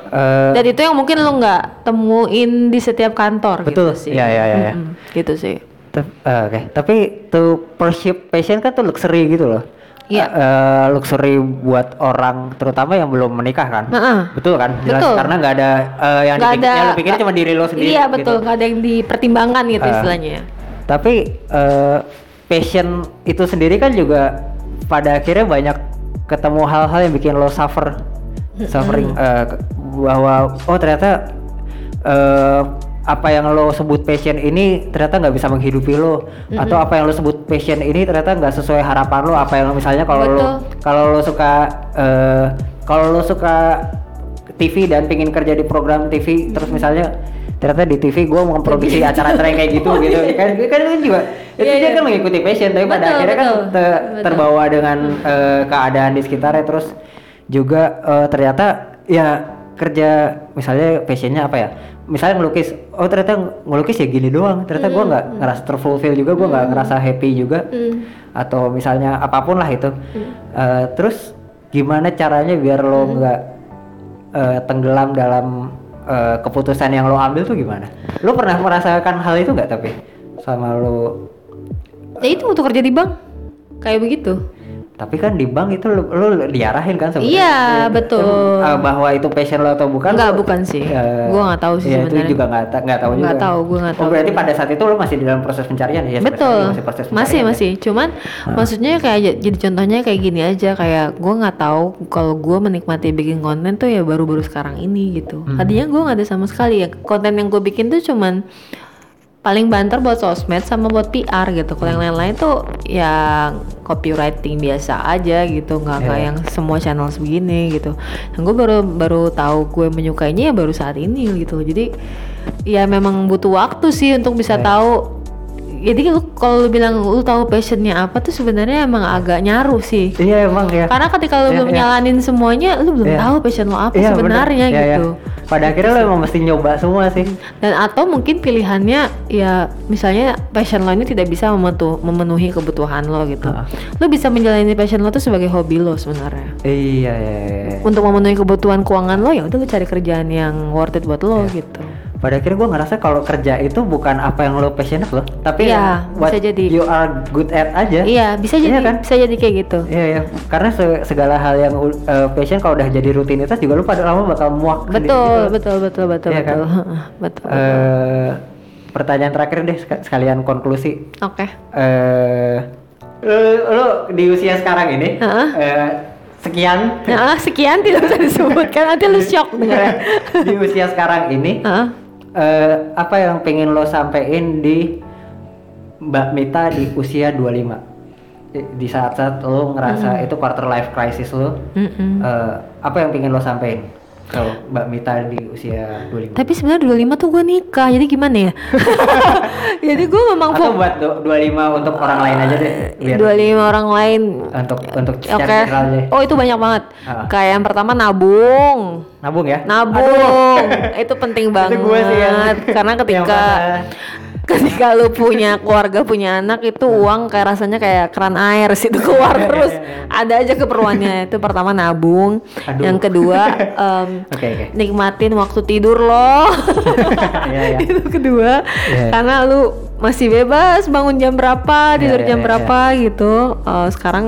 Eh, Dan itu yang mungkin lo nggak temuin di setiap kantor Betul, gitu sih. iya, iya, iya, iya. Mm-mm, gitu sih. Eh, Oke, tapi to pursue passion kan tuh luxury gitu loh. Iya. Eh, luxury buat orang terutama yang belum menikah kan. Heeh. Betul kan? Jelas Betul. karena nggak ada eh, yang dipikir, ada- yang pikirin cuma diri lo sendiri. Iya gitu. betul, nggak ada yang dipertimbangkan gitu Ah. istilahnya. Tapi eh, passion itu sendiri kan juga pada akhirnya banyak ketemu hal-hal yang bikin lo suffer, suffering ke- bahwa oh ternyata eh, apa yang lo sebut passion ini ternyata nggak bisa menghidupi lo. Atau apa yang lo sebut passion ini ternyata nggak sesuai harapan lo. Apa yang misalnya kalau lo kalau lo suka eh, kalau lo suka TV dan pingin kerja di program TV terus misalnya ternyata di TV gue mau memproduksi acara-acara yang kayak gitu gitu. Kan kan itu juga itu Iya, dia iya. kan mengikuti passion tapi pada Betul, akhirnya kan betul. te- Betul. terbawa dengan eh, keadaan di sekitarnya. Terus juga eh, ternyata ya kerja misalnya passionnya apa ya misalnya ngelukis oh ternyata ngelukis ya gini doang. Ternyata gua nggak ngerasa terfulfill juga gua nggak ngerasa happy juga. Atau misalnya apa pun lah itu. Eh, terus gimana caranya biar lo nggak eh, tenggelam dalam eh, keputusan yang lo ambil tuh gimana? Lo pernah merasakan hal itu nggak tapi? Sama lo Ya itu waktu kerja di bank. Kayak begitu. Tapi kan di bank itu lo, lo diarahin kan sebenarnya Iya, Eh, betul. eh, bahwa itu passion lo atau bukan Enggak, lo- bukan sih. eh, Gua nggak tahu sih iya, sebenarnya. itu juga nggak ta- nggak tahu juga Nggak tahu, gua nggak oh tahu. berarti pada saat itu lo masih di dalam proses pencarian ya Betul, masih proses masih pencarian ya? masih. Cuman maksudnya kayak jadi contohnya kayak gini aja kayak gue nggak tahu kalau gue menikmati bikin konten tuh ya baru-baru sekarang ini gitu. Hmm. Tadinya gue nggak ada sama sekali ya konten yang gue bikin tuh cuman paling banter buat sosmed sama buat PR gitu. Kalau yang lain-lain tuh ya copywriting biasa aja gitu, nggak nggak Iya. yang semua channel begini gitu. Dan gue baru baru tahu gue menyukainya ya baru saat ini gitu. Jadi ya memang butuh waktu sih untuk bisa Iya. tahu jadi lu kalau lu bilang lu tahu passionnya apa tuh sebenarnya emang agak nyaru sih iya emang ya karena ketika lu Iya, belum iya. nyalanin semuanya lu belum Iya. tahu passion lu apa Iya, sebenarnya iya. gitu pada akhirnya lo emang mesti nyoba semua sih dan atau mungkin pilihannya ya misalnya passion lo ini tidak bisa memenuhi kebutuhan lo gitu Ah. lu bisa menjalani passion lo tuh sebagai hobi lo sebenarnya iya iya, iya. untuk memenuhi kebutuhan keuangan lo ya udah lu cari kerjaan yang worth it buat lo Iya. gitu pada akhirnya gue ngerasa kalau kerja itu bukan apa yang lo passionate lo tapi Iya, yang what bisa jadi. you are good at aja iya bisa Iya jadi kan? bisa jadi kayak gitu Iya ya, karena se- segala hal yang uh, passion kalau udah jadi rutinitas juga lu pada lama bakal muak betul gitu. betul betul betul Iya kan? betul betul, betul. Eh, pertanyaan terakhir deh sek- sekalian konklusi. oke Eh, lu, lu di usia sekarang ini Heeh. eh, sekian Nah, sekian tidak bisa disebutkan nanti lu shock dengarnya. di usia sekarang ini Heeh. Eh, apa yang pengen lo sampein di Mbak Mita di usia 25 Di- di saat-saat lo ngerasa itu quarter life crisis lo Mm-mm. eh, apa yang pengen lo sampein ke Mbak Mita di usia 25 Tapi sebenarnya 25 tuh gue nikah, jadi gimana ya? jadi gue memang atau buat du- 25 untuk orang lain aja deh biar 25 orang lain. untuk untuk general deh Oh itu banyak banget. Ah. Kayak yang pertama nabung. nabung ya Nabung. itu penting banget. Itu gue sih yang- Karena ketika ketika lu punya keluarga punya anak itu uang kayak rasanya kayak keran air situ keluar Iya, terus iya, iya. ada aja keperluannya itu pertama nabung Aduh. yang kedua em, oke oke nikmatin waktu tidur lo Iya, iya. itu kedua Iya. karena lu masih bebas bangun jam berapa tidur Iya, iya, jam iya, berapa gitu Eh, sekarang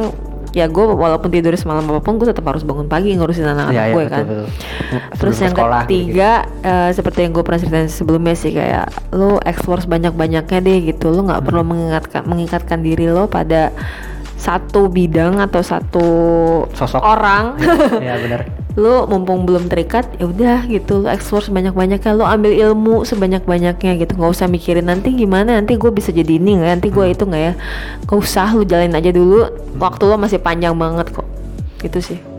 ya gue walaupun tidur semalam apa pun gue tetap harus bangun pagi ngurusin anak-anak Iya, iya, gue betul, kan betul. terus yang sekolah gitu. ketiga eh, seperti yang gue pernah ceritain sebelumnya sih kayak lu explore sebanyak-banyaknya deh gitu lu nggak Hmm. perlu mengingatkan mengikatkan diri lo pada satu bidang atau satu Sosok. orang. Iya benar. lu mumpung belum terikat ya udah gitu. Lu explore sebanyak banyaknya lu ambil ilmu sebanyak banyaknya gitu. Nggak usah mikirin nanti gimana? Nanti gue bisa jadi ini nggak? Nanti gue itu nggak ya? Gak usah lu jalanin aja dulu. Waktu lo masih panjang banget kok. Gitu sih